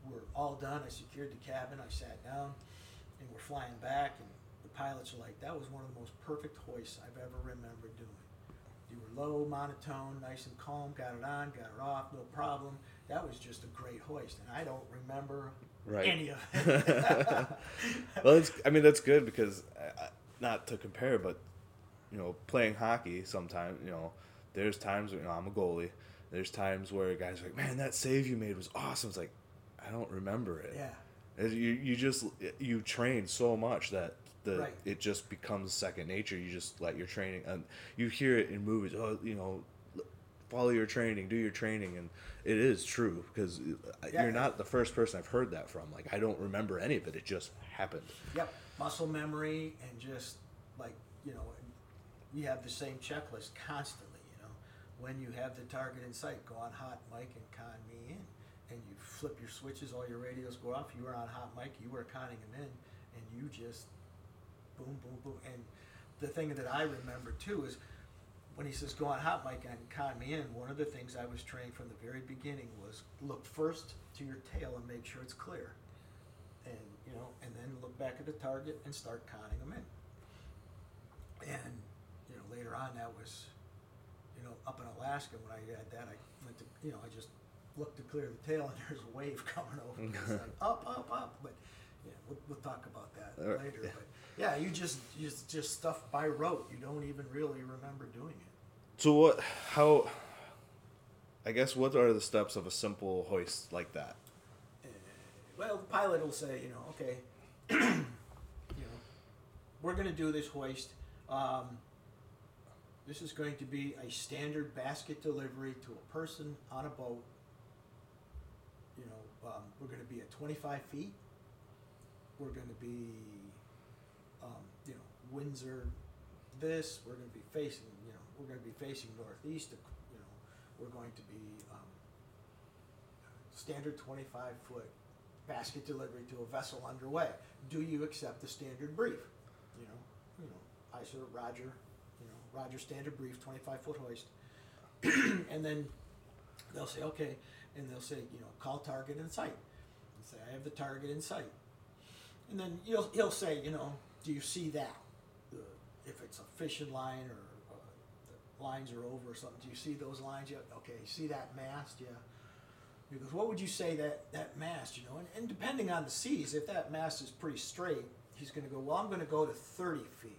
S2: we're all done, I secured the cabin, I sat down, and we're flying back, and the pilots are like, that was one of the most perfect hoists I've ever remembered doing. You were low, monotone, nice and calm, got it on, got it off, no problem. That was just a great hoist, and I don't remember
S1: Right.
S2: any of it.
S1: well, it's, I mean that's good because uh, not to compare, but you know, playing hockey sometimes you know, there's times you know I'm a goalie. There's times where guys are like, man, that save you made was awesome. It's like I don't remember it.
S2: yeah,
S1: You you just you train so much that the
S2: Right.
S1: it just becomes second nature. You just let your training and you hear it in movies. Oh, you know, follow your training, do your training, and it is true because
S2: Yeah.
S1: you're not the first person I've heard that from. Like I don't remember any of it. It just happened.
S2: Yep, muscle memory and just like you know, we have the same checklist constantly. You know, when you have the target in sight, go on hot mic and con me in, and you flip your switches, all your radios go off. You are on hot mic, you were conning them in, and you just boom, boom, boom. And the thing that I remember too is when he says go on hot mic and con me in. One of the things I was trained from the very beginning was look first to your tail and make sure it's clear and you know, and then look back at the target and start conning them in. And you know, later on, that was, you know, up in Alaska when I had that, I went to, you know, I just looked to clear the tail, and there's a wave coming over. It's like up, up, up. But yeah, we'll, we'll talk about that
S1: right,
S2: later. But yeah, you just you just, stuff by rote. You don't even really remember doing it.
S1: So what? How? I guess what are the steps of a simple hoist like that?
S2: Uh, well, the pilot will say, you know, okay, you know, we're going to do this hoist. Um, this is going to be a standard basket delivery to a person on a boat. You know, um, we're going to be at 25 feet. We're going to be, Windsor this. We're going to be facing, you know, we're going to be facing northeast. You know, we're going to be um, standard 25 foot basket delivery to a vessel underway. Do you accept the standard brief? You know, you know, I sir Roger, you know, Roger standard brief, 25 foot hoist, and then they'll say okay, and they'll say you know call target in sight, and say I have the target in sight, and then he'll he'll say you know do you see that? If it's a fishing line or uh, the lines are over or something, do you see those lines yet? Okay, see that mast? Yeah. He goes, what would you say that that mast? You know, and, and depending on the seas, if that mast is pretty straight, he's going to go. Well, I'm going to go to 30 feet.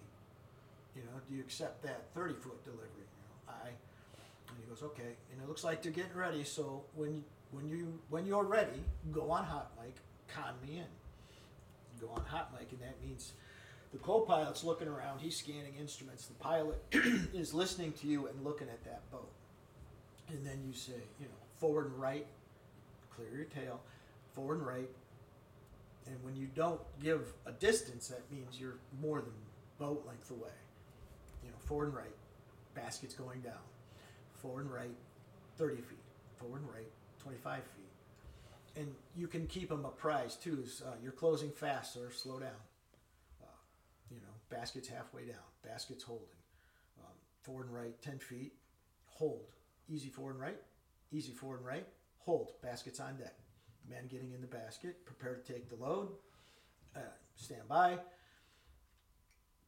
S2: You know, do you accept that 30 foot delivery? You know, I. And he goes, okay. And it looks like they're getting ready. So when when you when you're ready, go on hot mic, con me in. Go on hot mic, and that means the co-pilot's looking around. He's scanning instruments. The pilot is listening to you and looking at that boat. And then you say, you know, forward and right, clear your tail, forward and right. And when you don't give a distance, that means you're more than boat length away. You know, forward and right, basket's going down. Forward and right, 30 feet. Forward and right, 25 feet. And you can keep them apprised too. Is, uh, you're closing fast, sir. Slow down. Basket's halfway down. Basket's holding. Um, forward and right, 10 feet. Hold. Easy forward and right. Easy forward and right. Hold. Basket's on deck. Man getting in the basket. Prepare to take the load. Uh, stand by.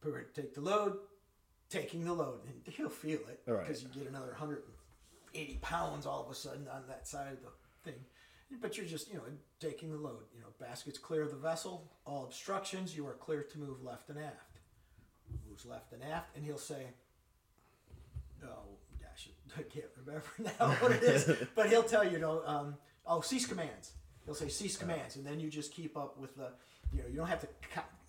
S2: Prepare to take the load. Taking the load. And he'll feel it
S1: All right.
S2: because you get another 180 pounds all of a sudden on that side of the thing. But you're just, you know, taking the load. You know, baskets clear of the vessel. All obstructions. You are clear to move left and aft. Left and aft. And he'll say, oh gosh, I can't remember now what it is, but he'll tell you, you know, um, oh, cease commands. He'll say cease commands, and then you just keep up with the, you know, you don't have to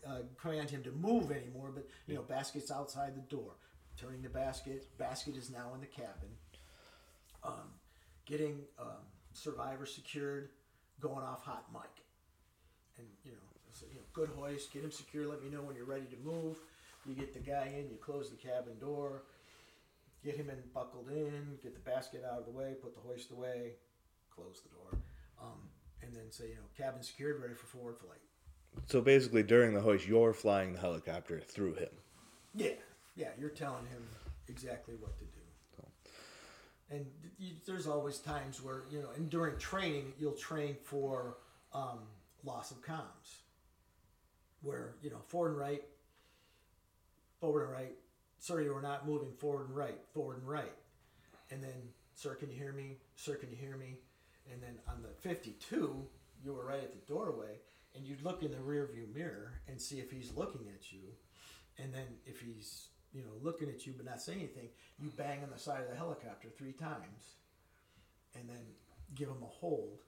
S2: uh, command him to move anymore, but you know, basket's outside the door, turning the basket. Basket is now in the cabin. Um, getting um, survivor secured, going off hot mic, and you know, so, you know, good hoist, get him secure. Let me know when you're ready to move. You get the guy in, you close the cabin door, get him in buckled in, get the basket out of the way, put the hoist away, close the door, um, and then say, you know, cabin secured, ready for forward flight.
S1: So basically, during the hoist, you're flying the helicopter through him.
S2: Yeah, yeah, you're telling him exactly what to do. And you, there's always times where you know, and during training, you'll train for um, loss of comms, where you know forward and right, forward and right. Sorry, you are not moving forward and right, forward and right, and then sir, can you hear me? Sir, can you hear me? And then on the 52, you were right at the doorway, and you'd look in the rear view mirror and see if he's looking at you, and then if he's you know looking at you but not saying anything, you bang on the side of the helicopter three times, and then give him a hold,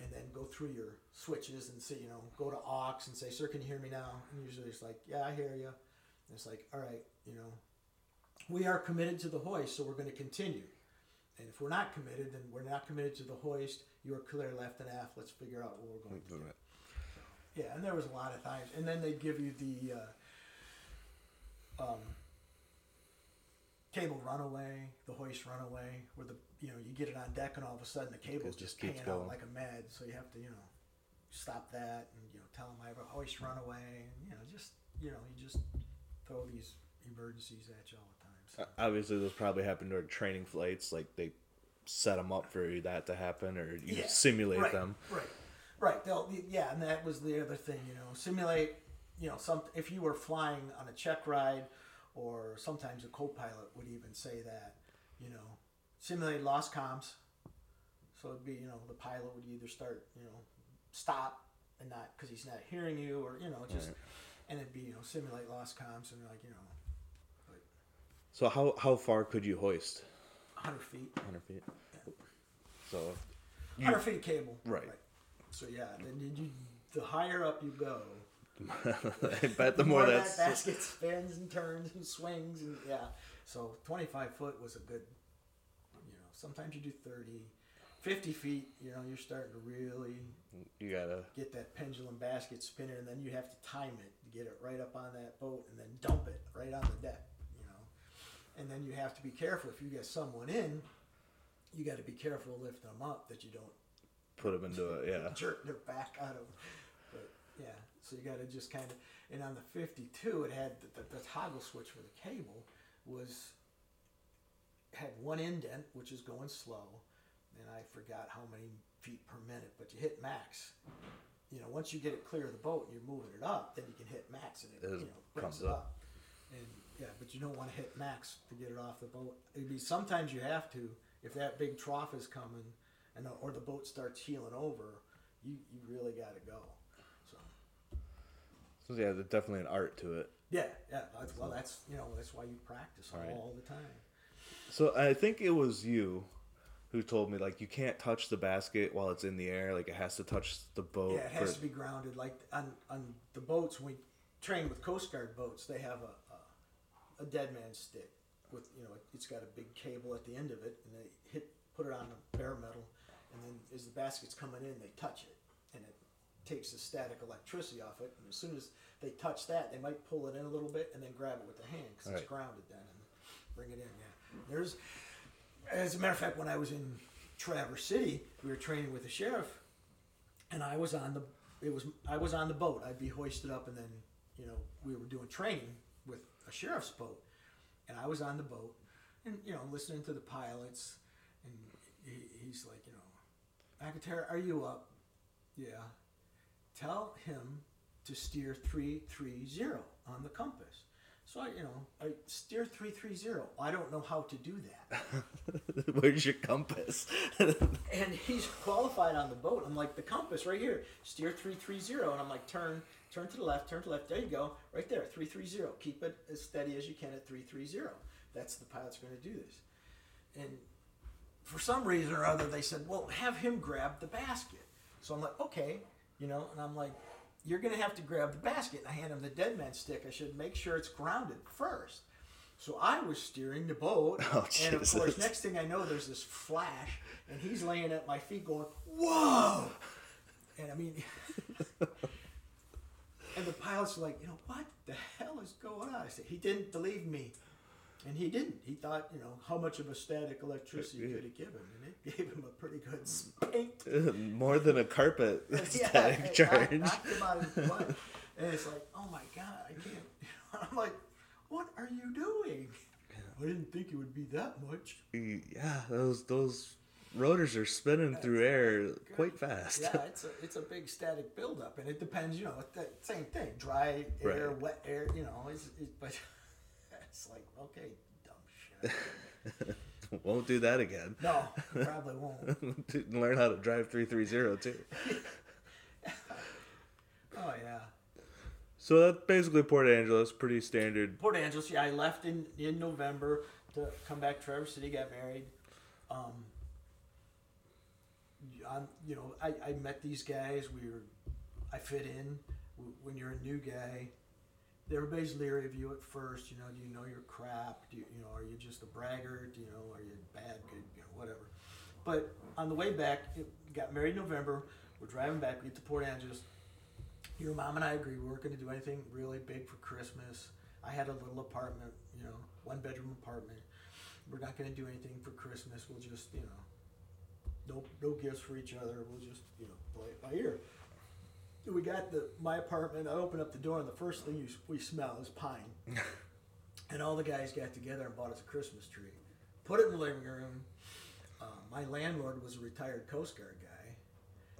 S2: and then go through your switches and say you know go to aux and say sir can you hear me now? And usually it's like yeah I hear you. It's like all right you know we are committed to the hoist so we're going to continue. And if we're not committed, then we're not committed to the hoist. You are clear left and aft. Let's figure out what we're going to do. Yeah, and there was a lot of times, and then they'd give you the uh, um, cable runaway, the hoist runaway, where the you know you get it on deck, and all of a sudden the cable's
S1: It
S2: just
S1: just
S2: paying out like a med, so you have to you know stop that, and you know tell them I have a hoist runaway, and you know just you know you just throw these emergencies at you all the time. So.
S1: Obviously, those probably happen during training flights. Like they set them up for that to happen, or you
S2: Yeah,
S1: simulate
S2: right,
S1: them.
S2: Right, right. They'll, yeah, and that was the other thing, you know, simulate. You know, some if you were flying on a check ride, or sometimes a co-pilot would even say that, you know, simulate lost comms. So it'd be, you know, the pilot would either start, you know, stop and not because he's not hearing you, or you know, just,
S1: Right.
S2: And it'd be, you know, simulate lost comms and like, you know,
S1: So how how far could you hoist?
S2: 100 feet,
S1: 100 feet. So
S2: 100 feet of cable.
S1: Right.
S2: So yeah, then you, the higher up you go,
S1: I bet the more
S2: that
S1: that's
S2: basket spins and turns and swings and yeah. So 25 foot was a good, you know, sometimes you do 30. 50 feet, you know, you're starting to really
S1: you gotta
S2: get that pendulum basket spinning and then you have to time it get it right up on that boat and then dump it right on the deck, you know. and then you have to be careful if you get someone in. You got to be careful lifting them up that you don't
S1: Put them into it. Yeah.
S2: jerk their back out of. But yeah, so you got to just kind of. And on the 52, it had the, the, the toggle switch for the cable was had one indent, which is going slow, and I forgot how many feet per minute. But you hit max. You know, once you get it clear of the boat and you're moving it up, then you can hit max and it,
S1: It
S2: you know brings
S1: comes
S2: it
S1: up.
S2: up. And yeah, but you don't want to hit max to get it off the boat. It'd be sometimes you have to if that big trough is coming, and the, or the boat starts heeling over. You you really got to go. So
S1: So yeah, there's definitely an art to it.
S2: yeah, yeah. That's, well, that's you know that's why you practice
S1: Right.
S2: all the time.
S1: So I think it was you who told me like you can't touch the basket while it's in the air. Like it has to touch the boat.
S2: Yeah, it has
S1: for-
S2: to be grounded. Like on on the boats, when we train with Coast Guard boats, they have a a, a dead man stick with you know it's got a big cable at the end of it, and they hit put it on the bare metal, and then as the basket's coming in, they touch it, and it takes the static electricity off it. And as soon as they touch that, they might pull it in a little bit and then grab it with the hand because
S1: Right.
S2: it's grounded then, and bring it in. Yeah, there's as a matter of fact, when I was in Traverse City, we were training with the sheriff, and I was on the it was I was on the boat. I'd be hoisted up, and then you know we were doing training with a sheriff's boat, and I was on the boat, and you know listening to the pilots, and he, he's like, you know, McIntyre, are you up? Yeah. Tell him to steer three three zero on the compass. So I, you know, I steer three three zero. I don't know how to do that.
S1: Where's your compass?
S2: and he's qualified on the boat. I'm like the compass right here, steer three three zero, and I'm like turn turn to the left, turn to the left. There you go, right there, three three zero. Keep it as steady as you can at three three zero. That's the pilot's going to do this. And for some reason or other, they said, well, have him grab the basket. So I'm like, okay, you know, and I'm like, you're going to have to grab the basket. And I hand him the dead man stick. I should make sure it's grounded first. So I was steering the boat,
S1: Oh,
S2: and of course, next thing I know, there's this flash, and he's laying at my feet, going, "Whoa!" And I mean, and the pilot's like, "You know what the hell is going on?" I said, "He didn't believe me, and he didn't. He thought, you know, how much of a static electricity could it give him, and it gave him a pretty good mm. spank."
S1: More than a carpet static
S2: it
S1: charge.
S2: knocked- knocked him out of his butt. And it's like, oh my god, I can't. I'm like, what are you doing? I didn't think it would be that much.
S1: Yeah, those those rotors are spinning through air quite fast.
S2: Yeah, it's a it's a big static buildup, and it depends. You know, the same thing: dry air,
S1: Right.
S2: wet air. You know, it's, it, but it's like, okay, dumb shit.
S1: Won't do that again.
S2: No, probably won't.
S1: Learn how to drive 330 too.
S2: Oh yeah.
S1: So that's basically Port Angeles, pretty standard.
S2: Port Angeles. Yeah, I left in in November to come back. to Traverse City, got married. Um, I'm, you know, I, I met these guys. We were, I fit in. When you're a new guy, everybody's leery of you at first. You know, do you know your crap? Do you, you know, are you just a braggart? You know, are you bad, good, you know, whatever. But on the way back, it, got married in November. We're driving back. We get to Port Angeles. Your mom and I agreed we weren't going to do anything really big for Christmas. I had a little apartment, you know, one bedroom apartment. We're not going to do anything for Christmas. We'll just, you know, no no gifts for each other. We'll just, you know, play it by ear. We got the my apartment. I open up the door, and the first thing you, we smell is pine. and all the guys got together and bought us a Christmas tree. Put it in the living room. Uh, my landlord was a retired Coast Guard guy,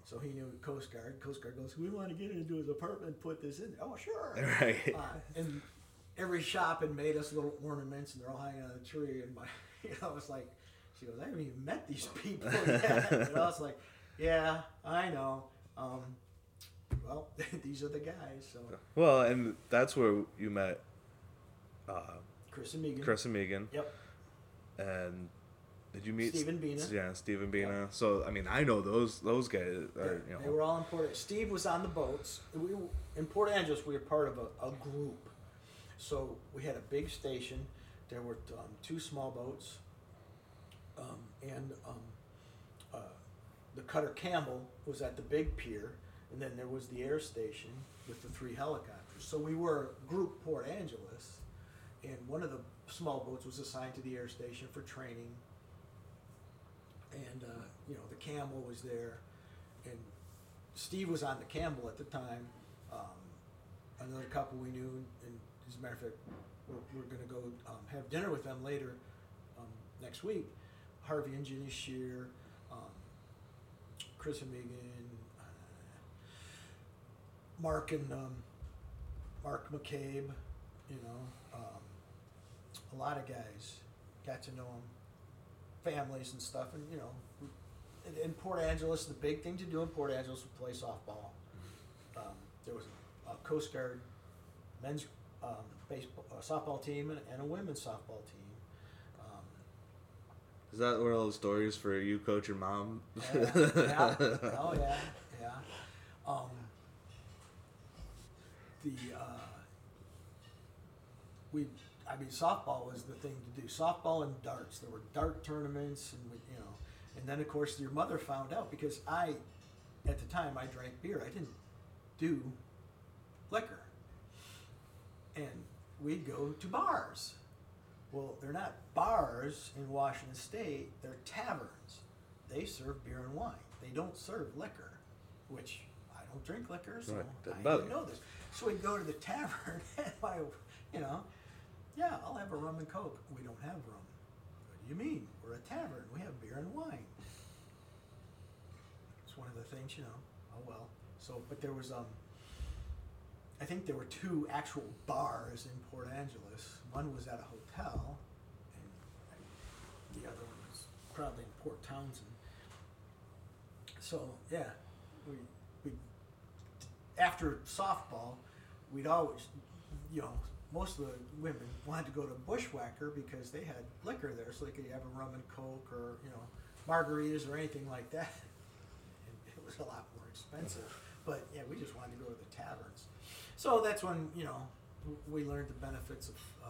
S2: so he knew Coast Guard. Coast Guard goes, "We want to get into his apartment, and put this in." there." Oh, sure.
S1: Right.
S2: Uh, and every shop had made us little ornaments, and they're all hanging on the tree. And my, you know, I was like, she goes, "I haven't even met these people yet." and I was like, "Yeah, I know." Um, well, these are the guys. So
S1: Well, and that's where you met uh,
S2: Chris and Megan.
S1: Chris and Megan.
S2: Yep.
S1: And did you meet
S2: Stephen Bina.
S1: Yeah, Stephen Bina. So I mean, I know those those guys are you know.
S2: They were all in Port. Steve was on the boats. We in Port Angeles. We were part of a, a group, so we had a big station. There were um, two small boats, um, and um, uh, the cutter Campbell was at the big pier, and then there was the air station with the three helicopters. So we were group Port Angeles, and one of the small boats was assigned to the air station for training. And uh, you know the Campbell was there, and Steve was on the Campbell at the time. Um, another couple we knew, and as a matter of fact, we're, we're going to go um, have dinner with them later um, next week. Harvey and Ginny Shear, um, Chris and Megan, Mark and um, Mark McCabe, you know, um, a lot of guys got to know them, families and stuff, and you know, in, in Port Angeles, the big thing to do in Port Angeles was play softball. Um, there was a, Coast Guard men's um, baseball, uh, softball team and, and a women's softball team. Um,
S1: Is that one of those stories for you, coach, and mom?
S2: yeah, yeah. Oh yeah, yeah. The uh, we, I mean, softball was the thing to do. Softball and darts. There were dart tournaments, and we, you know, and then of course your mother found out because I, at the time, I drank beer. I didn't do liquor, and we'd go to bars. Well, they're not bars in Washington State, they're taverns. They serve beer and wine. They don't serve liquor, which I don't drink liquor, so
S1: Right,
S2: I didn't know this. So we'd go to the tavern and my, you know, yeah, I'll have a rum and coke. We don't have rum. What do you mean? We're a tavern. We have beer and wine. It's one of the things, you know. Oh well. So, but there was um. I think there were two actual bars in Port Angeles. One was at a hotel, and the other one was probably in Port Townsend. So yeah, we we after softball, we'd always, you know, most of the women wanted to go to Bushwhacker because they had liquor there, so they could have a rum and coke or you know margaritas or anything like that. And it was a lot more expensive, but yeah, we just wanted to go to the taverns. So that's when you know we learned the benefits of uh,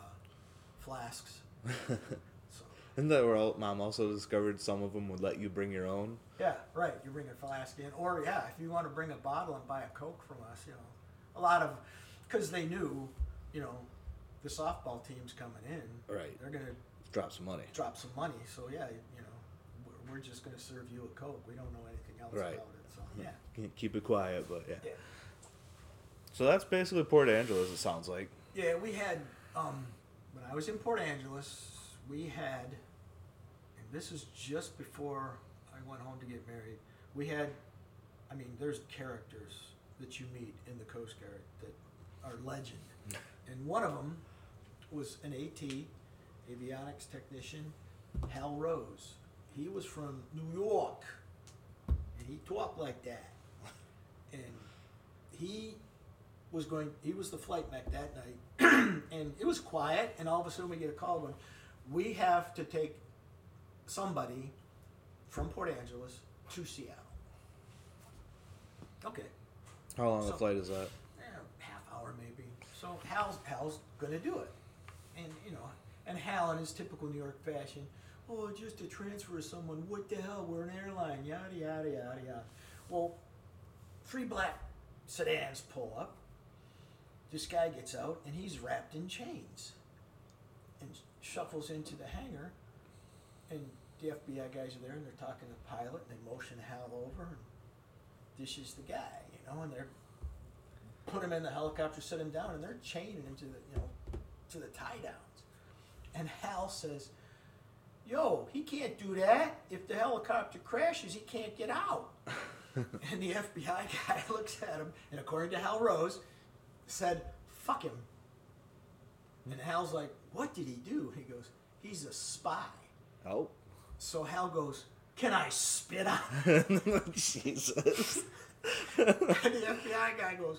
S2: flasks. So
S1: Isn't that where mom also discovered some of them would let you bring your own?
S2: yeah, right. You bring a flask in, or yeah, if you want to bring a bottle and buy a coke from us, you know, a lot of because they knew, you know, the softball team's coming in.
S1: Right.
S2: They're gonna
S1: Drop some money.
S2: drop some money. So yeah, you know, we're, we're just gonna serve you a coke. We don't know anything else
S1: Right.
S2: about it. So yeah.
S1: Can't Keep it quiet, but yeah.
S2: Yeah.
S1: So that's basically Port Angeles. It sounds like.
S2: Yeah, we had um, when I was in Port Angeles, we had, this is just before I went home to get married. We had, I mean, there's characters that you meet in the Coast Guard that are legend, and one of them was an AT, avionics technician, Hal Rose. He was from New York, and he talked like that, and he was going he was the flight mech that night and it was quiet and all of a sudden we get a call going we have to take somebody from port angeles to seattle. Okay.
S1: How long
S2: So-
S1: a flight is that?
S2: eh, half hour maybe. So hal's hal's gonna do it. And you know and hal in his typical new york fashion oh just to transfer someone what the hell we're an airline yada yada yada yada. Well three black sedans pull up. This guy gets out and he's wrapped in chains and shuffles into the hangar and the FBI guys are there and they're talking to the pilot and they motion Hal over and this is the guy, you know, and they're put him in the helicopter, sit him down, and they're chaining him to the you know to the tie downs. And Hal says, Yo, he can't do that. If the helicopter crashes, he can't get out. and the FBI guy looks at him, and according to Hal Rose, said, "Fuck him." And Hal's like, "What did he do?" He goes, "He's a spy."
S1: Oh.
S2: So Hal goes, "Can I spit on?" him?"
S1: Jesus.
S2: and the FBI guy goes,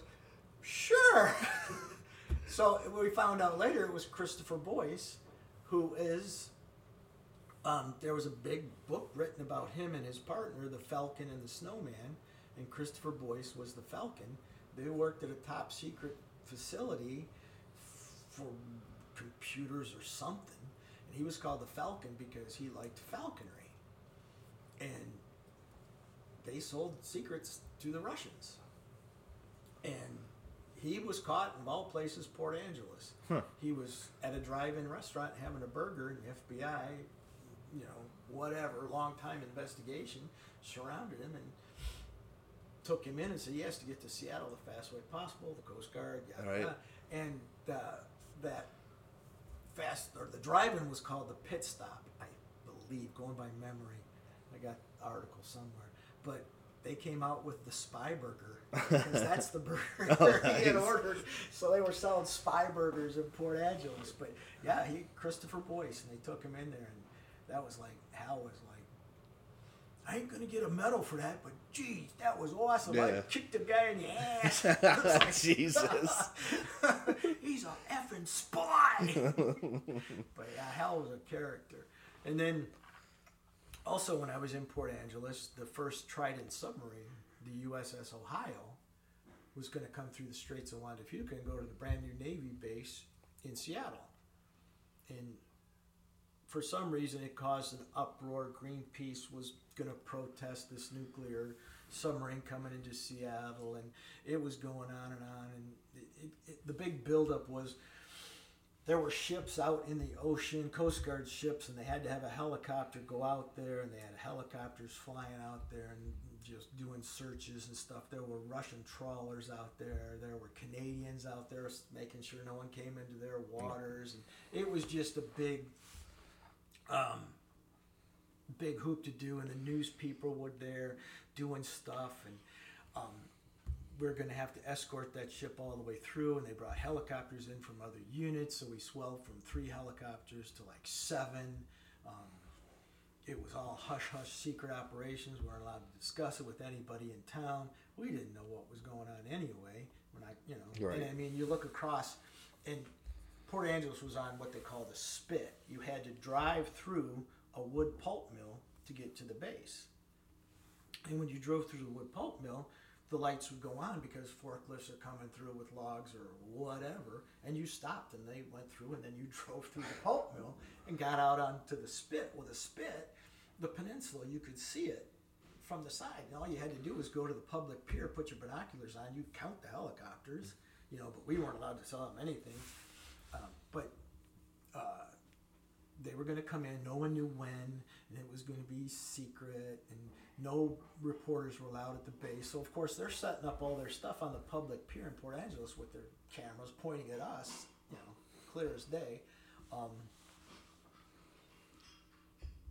S2: "Sure." so we found out later it was Christopher Boyce, who is. Um, there was a big book written about him and his partner, the Falcon and the Snowman, and Christopher Boyce was the Falcon. They worked at a top secret facility for computers or something, and he was called the Falcon because he liked falconry, and they sold secrets to the Russians, and he was caught in all places, Port Angeles.
S1: Huh.
S2: He was at a drive-in restaurant having a burger, and the FBI, you know, whatever, long time investigation surrounded him and took him in and said he has to get to Seattle the fastest way possible. The Coast Guard, yada,
S1: Right.
S2: yada. and uh, that fast or the drive-in was called the pit stop, I believe, going by memory. I got the article somewhere, but they came out with the Spy Burger because that's the burger
S1: Oh,
S2: he had ordered. So they were selling Spy Burgers in Port Angeles. But yeah, he Christopher Boyce, and they took him in there, and that was like Hal was like, I ain't gonna get a medal for that, but geez, that was awesome. I kicked a guy in the ass. Like,
S1: Jesus.
S2: He's a effing spy. but yeah, Hal was a character. And then also when I was in Port Angeles, the first Trident submarine, the USS Ohio, was going to come through the Straits of Juan de Fuca and go to the brand new Navy base in Seattle. And for some reason, it caused an uproar. Greenpeace was going to protest this nuclear submarine coming into Seattle, and it was going on and on. And it, it, it, the big buildup was there were ships out in the ocean, Coast Guard ships, and they had to have a helicopter go out there, and they had helicopters flying out there and just doing searches and stuff. There were Russian trawlers out there. There were Canadians out there making sure no one came into their waters, and it was just a big, um, big hoop to do. And the news people were there doing stuff, and um, we are going to have to escort that ship all the way through and they brought helicopters in from other units so we swelled from three helicopters to like seven um, it was all hush hush secret operations we weren't allowed to discuss it with anybody in town we didn't know what was going on anyway we're not you know
S1: Right.
S2: and i mean you look across and port angeles was on what they call the spit you had to drive through a wood pulp mill to get to the base and when you drove through the wood pulp mill, the lights would go on because forklifts are coming through with logs or whatever, and you stopped and they went through, and then you drove through the pulp mill and got out onto the spit. Well, the spit, the peninsula, you could see it from the side, and all you had to do was go to the public pier, put your binoculars on, you'd count the helicopters, you know, but we weren't allowed to sell them anything. Um, but uh, they were going to come in. No one knew when, and it was going to be secret, and no reporters were allowed at the base. So of course they're setting up all their stuff on the public pier in Port Angeles with their cameras pointing at us, you know, clear as day. Um,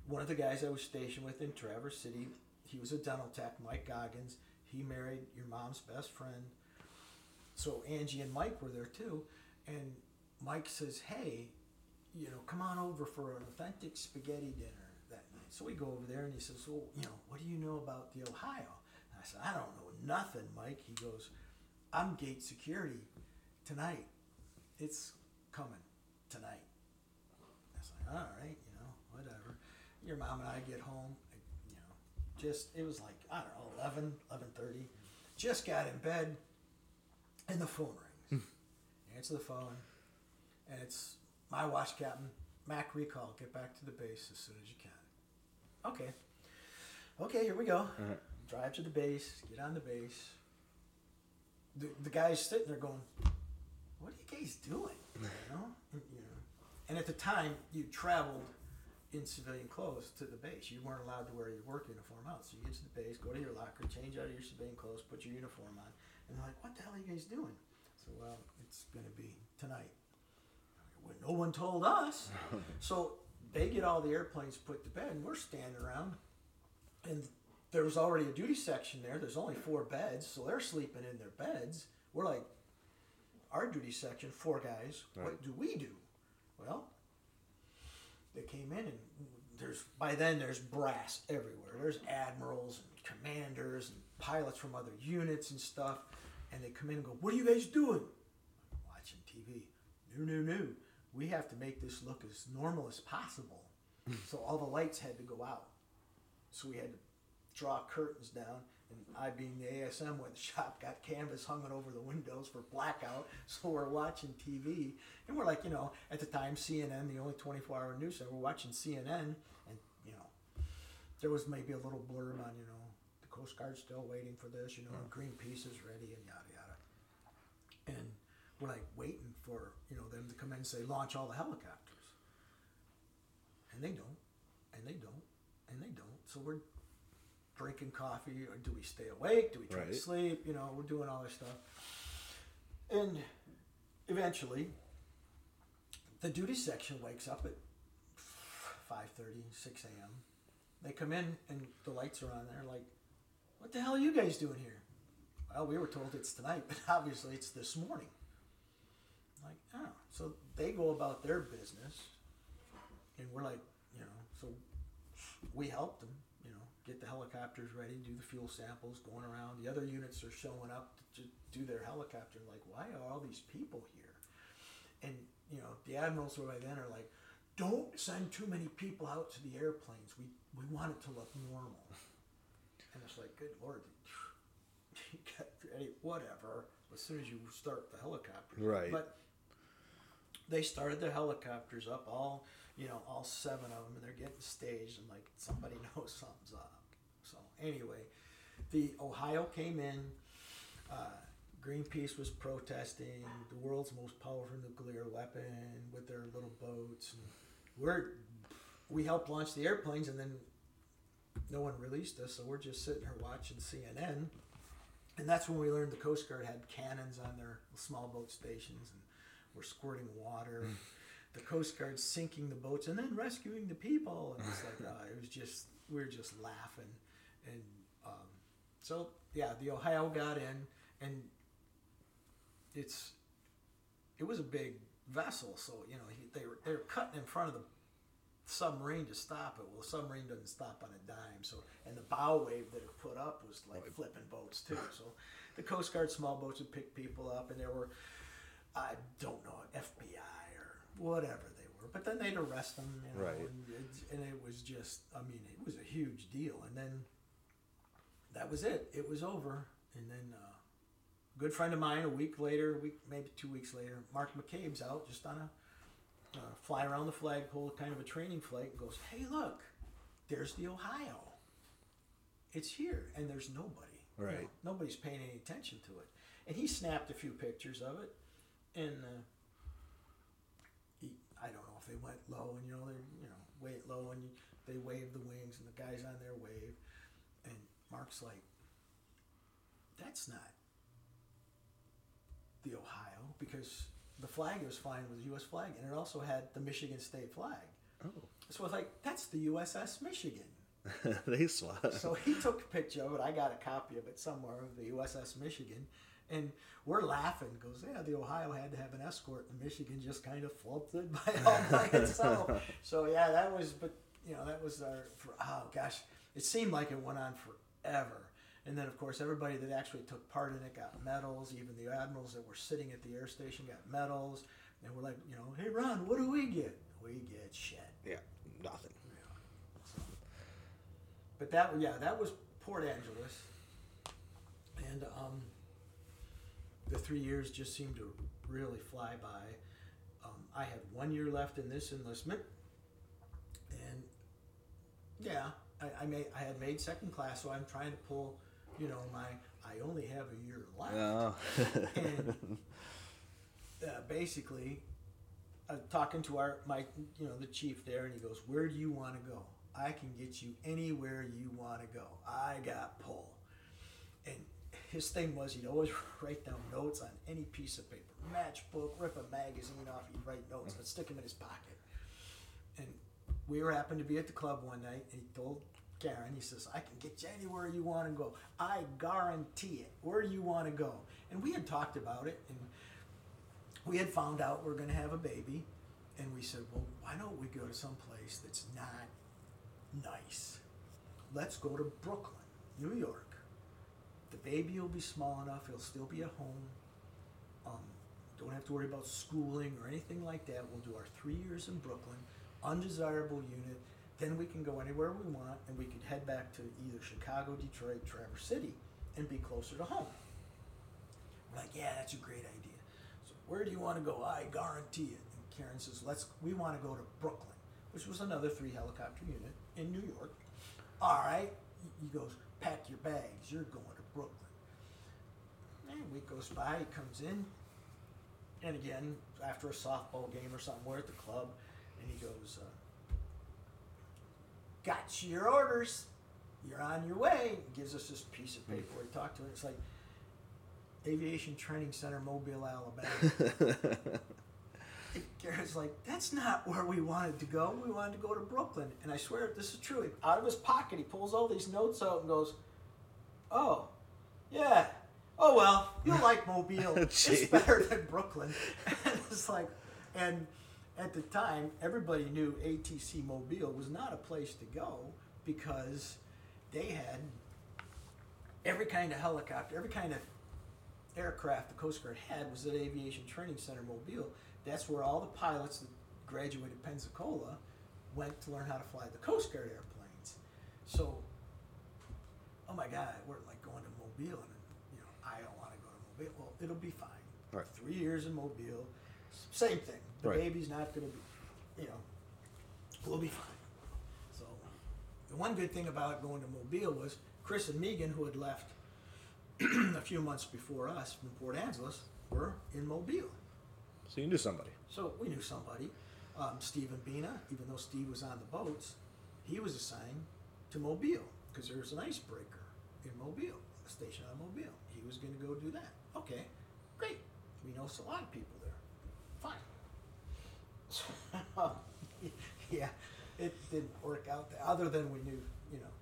S2: one of the guys I was stationed with in Traverse City, he was a dental tech, Mike Goggins. He married your mom's best friend. So Angie and Mike were there too, and Mike says, "Hey, you know, come on over for an authentic spaghetti dinner that night. So we go over there and he says, Well, you know, what do you know about the Ohio? And I said, I don't know nothing, Mike. He goes, I'm gate security tonight. It's coming tonight. I was like, All right, you know, whatever. Your mom and I get home, you know, just, it was like, I don't know, 11, 11.30. Just got in bed and the phone rings. Hmm. Answer the phone and it's my watch captain, Mac Recall. Get back to the base as soon as you can. Okay. Okay, here we go.
S1: Uh-huh.
S2: Drive to the base. Get on the base. The, the guy's sitting there going, "What are you guys doing?" You know, and, you know. And at the time, you traveled in civilian clothes to the base. You weren't allowed to wear your work uniform out. So you get to the base, go to your locker, change out of your civilian clothes, put your uniform on, and they're like, "What the hell are you guys doing?" So well, it's going to be tonight. Well, no one told us. so they get all the airplanes put to bed, and we're standing around, and there was already a duty section there. There's only four beds, so they're sleeping in their beds. We're like, our duty section, four guys. What do we do? Well, they came in, and there's by then there's brass everywhere. There's admirals and commanders and pilots from other units and stuff, and they come in and go, "What are you guys doing?" Watching TV. No, no, no. We have to make this look as normal as possible. so all the lights had to go out. So we had to draw curtains down. And I, being the ASM with the shop, got canvas hung over the windows for blackout. So we're watching TV. And we're like, you know, at the time, CNN, the only 24 hour news, so we're watching CNN. And, you know, there was maybe a little blurb on, you know, the Coast Guard's still waiting for this, you know, and Greenpeace is ready and yada, yada. And we're like waiting for you know them to come in and say launch all the helicopters, and they don't, and they don't, and they don't. So we're drinking coffee, or do we stay awake? Do we try
S1: Right.
S2: to sleep? You know, we're doing all this stuff, and eventually, the duty section wakes up at 5.30, 6 a.m. They come in and the lights are on. They're like, "What the hell are you guys doing here?" Well, we were told it's tonight, but obviously it's this morning. Like, oh, so they go about their business, and we're like, you know, so we helped them, you know, get the helicopters ready, do the fuel samples, going around. The other units are showing up to, to do their helicopter. Like, why are all these people here? And you know, the admirals who by then are like, don't send too many people out to the airplanes. We we want it to look normal. And it's like, good lord, get ready, whatever. As soon as you start the helicopter,
S1: Right.
S2: But they started the helicopters up, all you know, all seven of them, and they're getting staged, and like somebody knows something's up. So anyway, the Ohio came in. Uh, Greenpeace was protesting the world's most powerful nuclear weapon with their little boats, and we're we helped launch the airplanes, and then no one released us, so we're just sitting here watching CNN. And that's when we learned the Coast Guard had cannons on their small boat stations, and we're squirting water. the Coast Guard sinking the boats and then rescuing the people, and it's like uh, it was just we were just laughing, and um, so yeah, the Ohio got in, and it's it was a big vessel, so you know he, they were they were cutting in front of the submarine to stop it. Well, the submarine doesn't stop on a dime, so and the bow wave that it put up was like flipping boats too. So the Coast Guard small boats would pick people up, and there were I don't know FBI or whatever they were, but then they'd arrest them, you know,
S1: Right.
S2: and, it, and it was just I mean it was a huge deal, and then that was it. It was over, and then. Uh, good friend of mine a week later, week maybe two weeks later, Mark McCabe's out just on a uh, fly around the flagpole, kind of a training flight, and goes, "Hey, look, there's the Ohio. It's here, and there's nobody. You know,
S1: Right.
S2: nobody's paying any attention to it." And he snapped a few pictures of it, and uh, he, I don't know if they went low, and you know they're you know wait low, and they wave the wings, and the guys on there wave, and Mark's like, "That's not." the Ohio because the flag it was flying was a U.S. flag, and it also had the Michigan state flag.
S1: Oh,
S2: So I was like that's the USS Michigan.
S1: they swap.
S2: So he took a picture of it. I got a copy of it somewhere of the USS Michigan, and we're laughing. Goes, yeah, the Ohio had to have an escort, and Michigan just kind of floated by all by itself. So yeah, that was. But you know, that was our. For, oh gosh, it seemed like it went on forever. And then, of course, everybody that actually took part in it got medals. Even the admirals that were sitting at the air station got medals. And we're like, you know, hey, Ron, what do we get? We get shit.
S1: yeah, nothing.
S2: But that, yeah, that was Port Angeles, and um, the three years just seemed to really fly by. Um, I had one year left in this enlistment, and yeah, I, I made I had made second class, so I'm trying to pull, you know, my I only have a year left
S1: Oh.
S2: and uh, basically, uh, talking to our my you know the chief there, and he goes, "Where do you want to go? I can get you anywhere you want to go. I got pull." His thing was he'd always write down notes on any piece of paper, matchbook, rip a magazine off, he'd write notes and stick them in his pocket. And we were happened to be at the club one night, and he told Karen, he says, I can get you anywhere you want to go. I guarantee it. Where do you want to go? And we had talked about it, and we had found out we are going to have a baby. And we said, well, why don't we go to some place that's not nice? Let's go to Brooklyn, New York. The baby will be small enough, it'll still be at home. Um, don't have to worry about schooling or anything like that. We'll do our three years in Brooklyn, undesirable unit. Then we can go anywhere we want, and we could head back to either Chicago, Detroit, Traverse City, and be closer to home. We're like, yeah, that's a great idea. So where do you want to go? I guarantee it. And Karen says, let's. We want to go to Brooklyn, which was another three helicopter unit in New York. All right. He goes, pack your bags. You're going Brooklyn. And a week goes by. He comes in. and again, after a softball game or something, we're at the club, and he goes, uh, "Got your orders. You're on your way." He gives us this piece of paper he talked to it. It's like Aviation Training Center, Mobile, Alabama. Garrett's like, "That's not where we wanted to go. We wanted to go to Brooklyn." And I swear, this is true. Out of his pocket, he pulls all these notes out and goes, "Oh, yeah." Oh well, you'll like Mobile. it's better than Brooklyn. And it's like, and at the time, everybody knew ATC Mobile was not a place to go because they had every kind of helicopter, every kind of aircraft the Coast Guard had was at Aviation Training Center Mobile. That's where all the pilots that graduated Pensacola went to learn how to fly the Coast Guard airplanes. So, oh my God, we're like Mobile, and you know, I don't want to go to Mobile. Well, it'll be fine.
S1: Right.
S2: Three years in Mobile, same thing. The
S1: Right.
S2: baby's not going to be, you know, we'll be fine. So, the one good thing about going to Mobile was Chris and Megan, who had left a few months before us from Port Angeles, were in Mobile.
S1: so you knew somebody.
S2: So we knew somebody. Um, Stephen Bina, even though Steve was on the boats, he was assigned to Mobile because there was an icebreaker in Mobile, station on Mobile. He was going to go do that. Okay, great. We know a lot of people there. Fine. yeah, it didn't work out. Other than we knew, you know,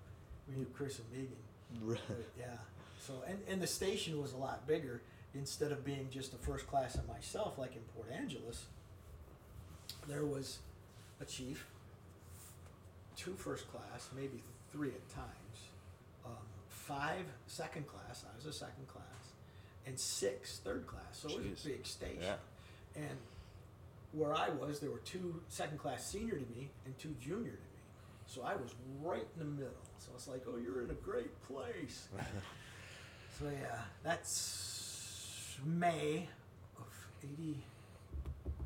S2: we knew Chris and Megan. But, yeah. So and, and the station was a lot bigger. Instead of being just a first class and myself, like in Port Angeles, there was a chief, two first class, maybe three at times, five second class. I was a second class, and six third class. So it was a big station.
S1: Yeah.
S2: And where I was, there were two second class senior to me and two junior to me. So I was right in the middle. So it's like, oh, you're in a great place. so yeah, that's May of 80,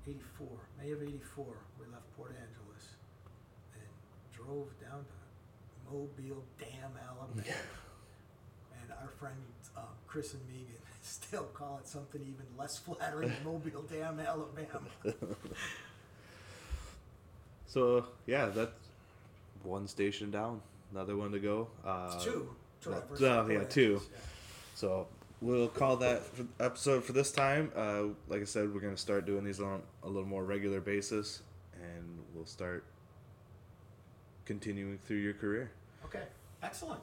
S2: 84. May of 84, we left Port Angeles and drove down to Mobile Dam, Alabama. Our friend uh, Chris and Megan still call it something even less flattering than Mobile Dam, Alabama.
S1: So yeah, that's one station down, another one to go. Uh,
S2: It's two.
S1: that-
S2: Traverse
S1: oh, yeah, two.
S2: yeah.
S1: So we'll call that for episode for this time. Uh, like I said, we're gonna start doing these on a little more regular basis, and we'll start continuing through your career.
S2: Okay, excellent.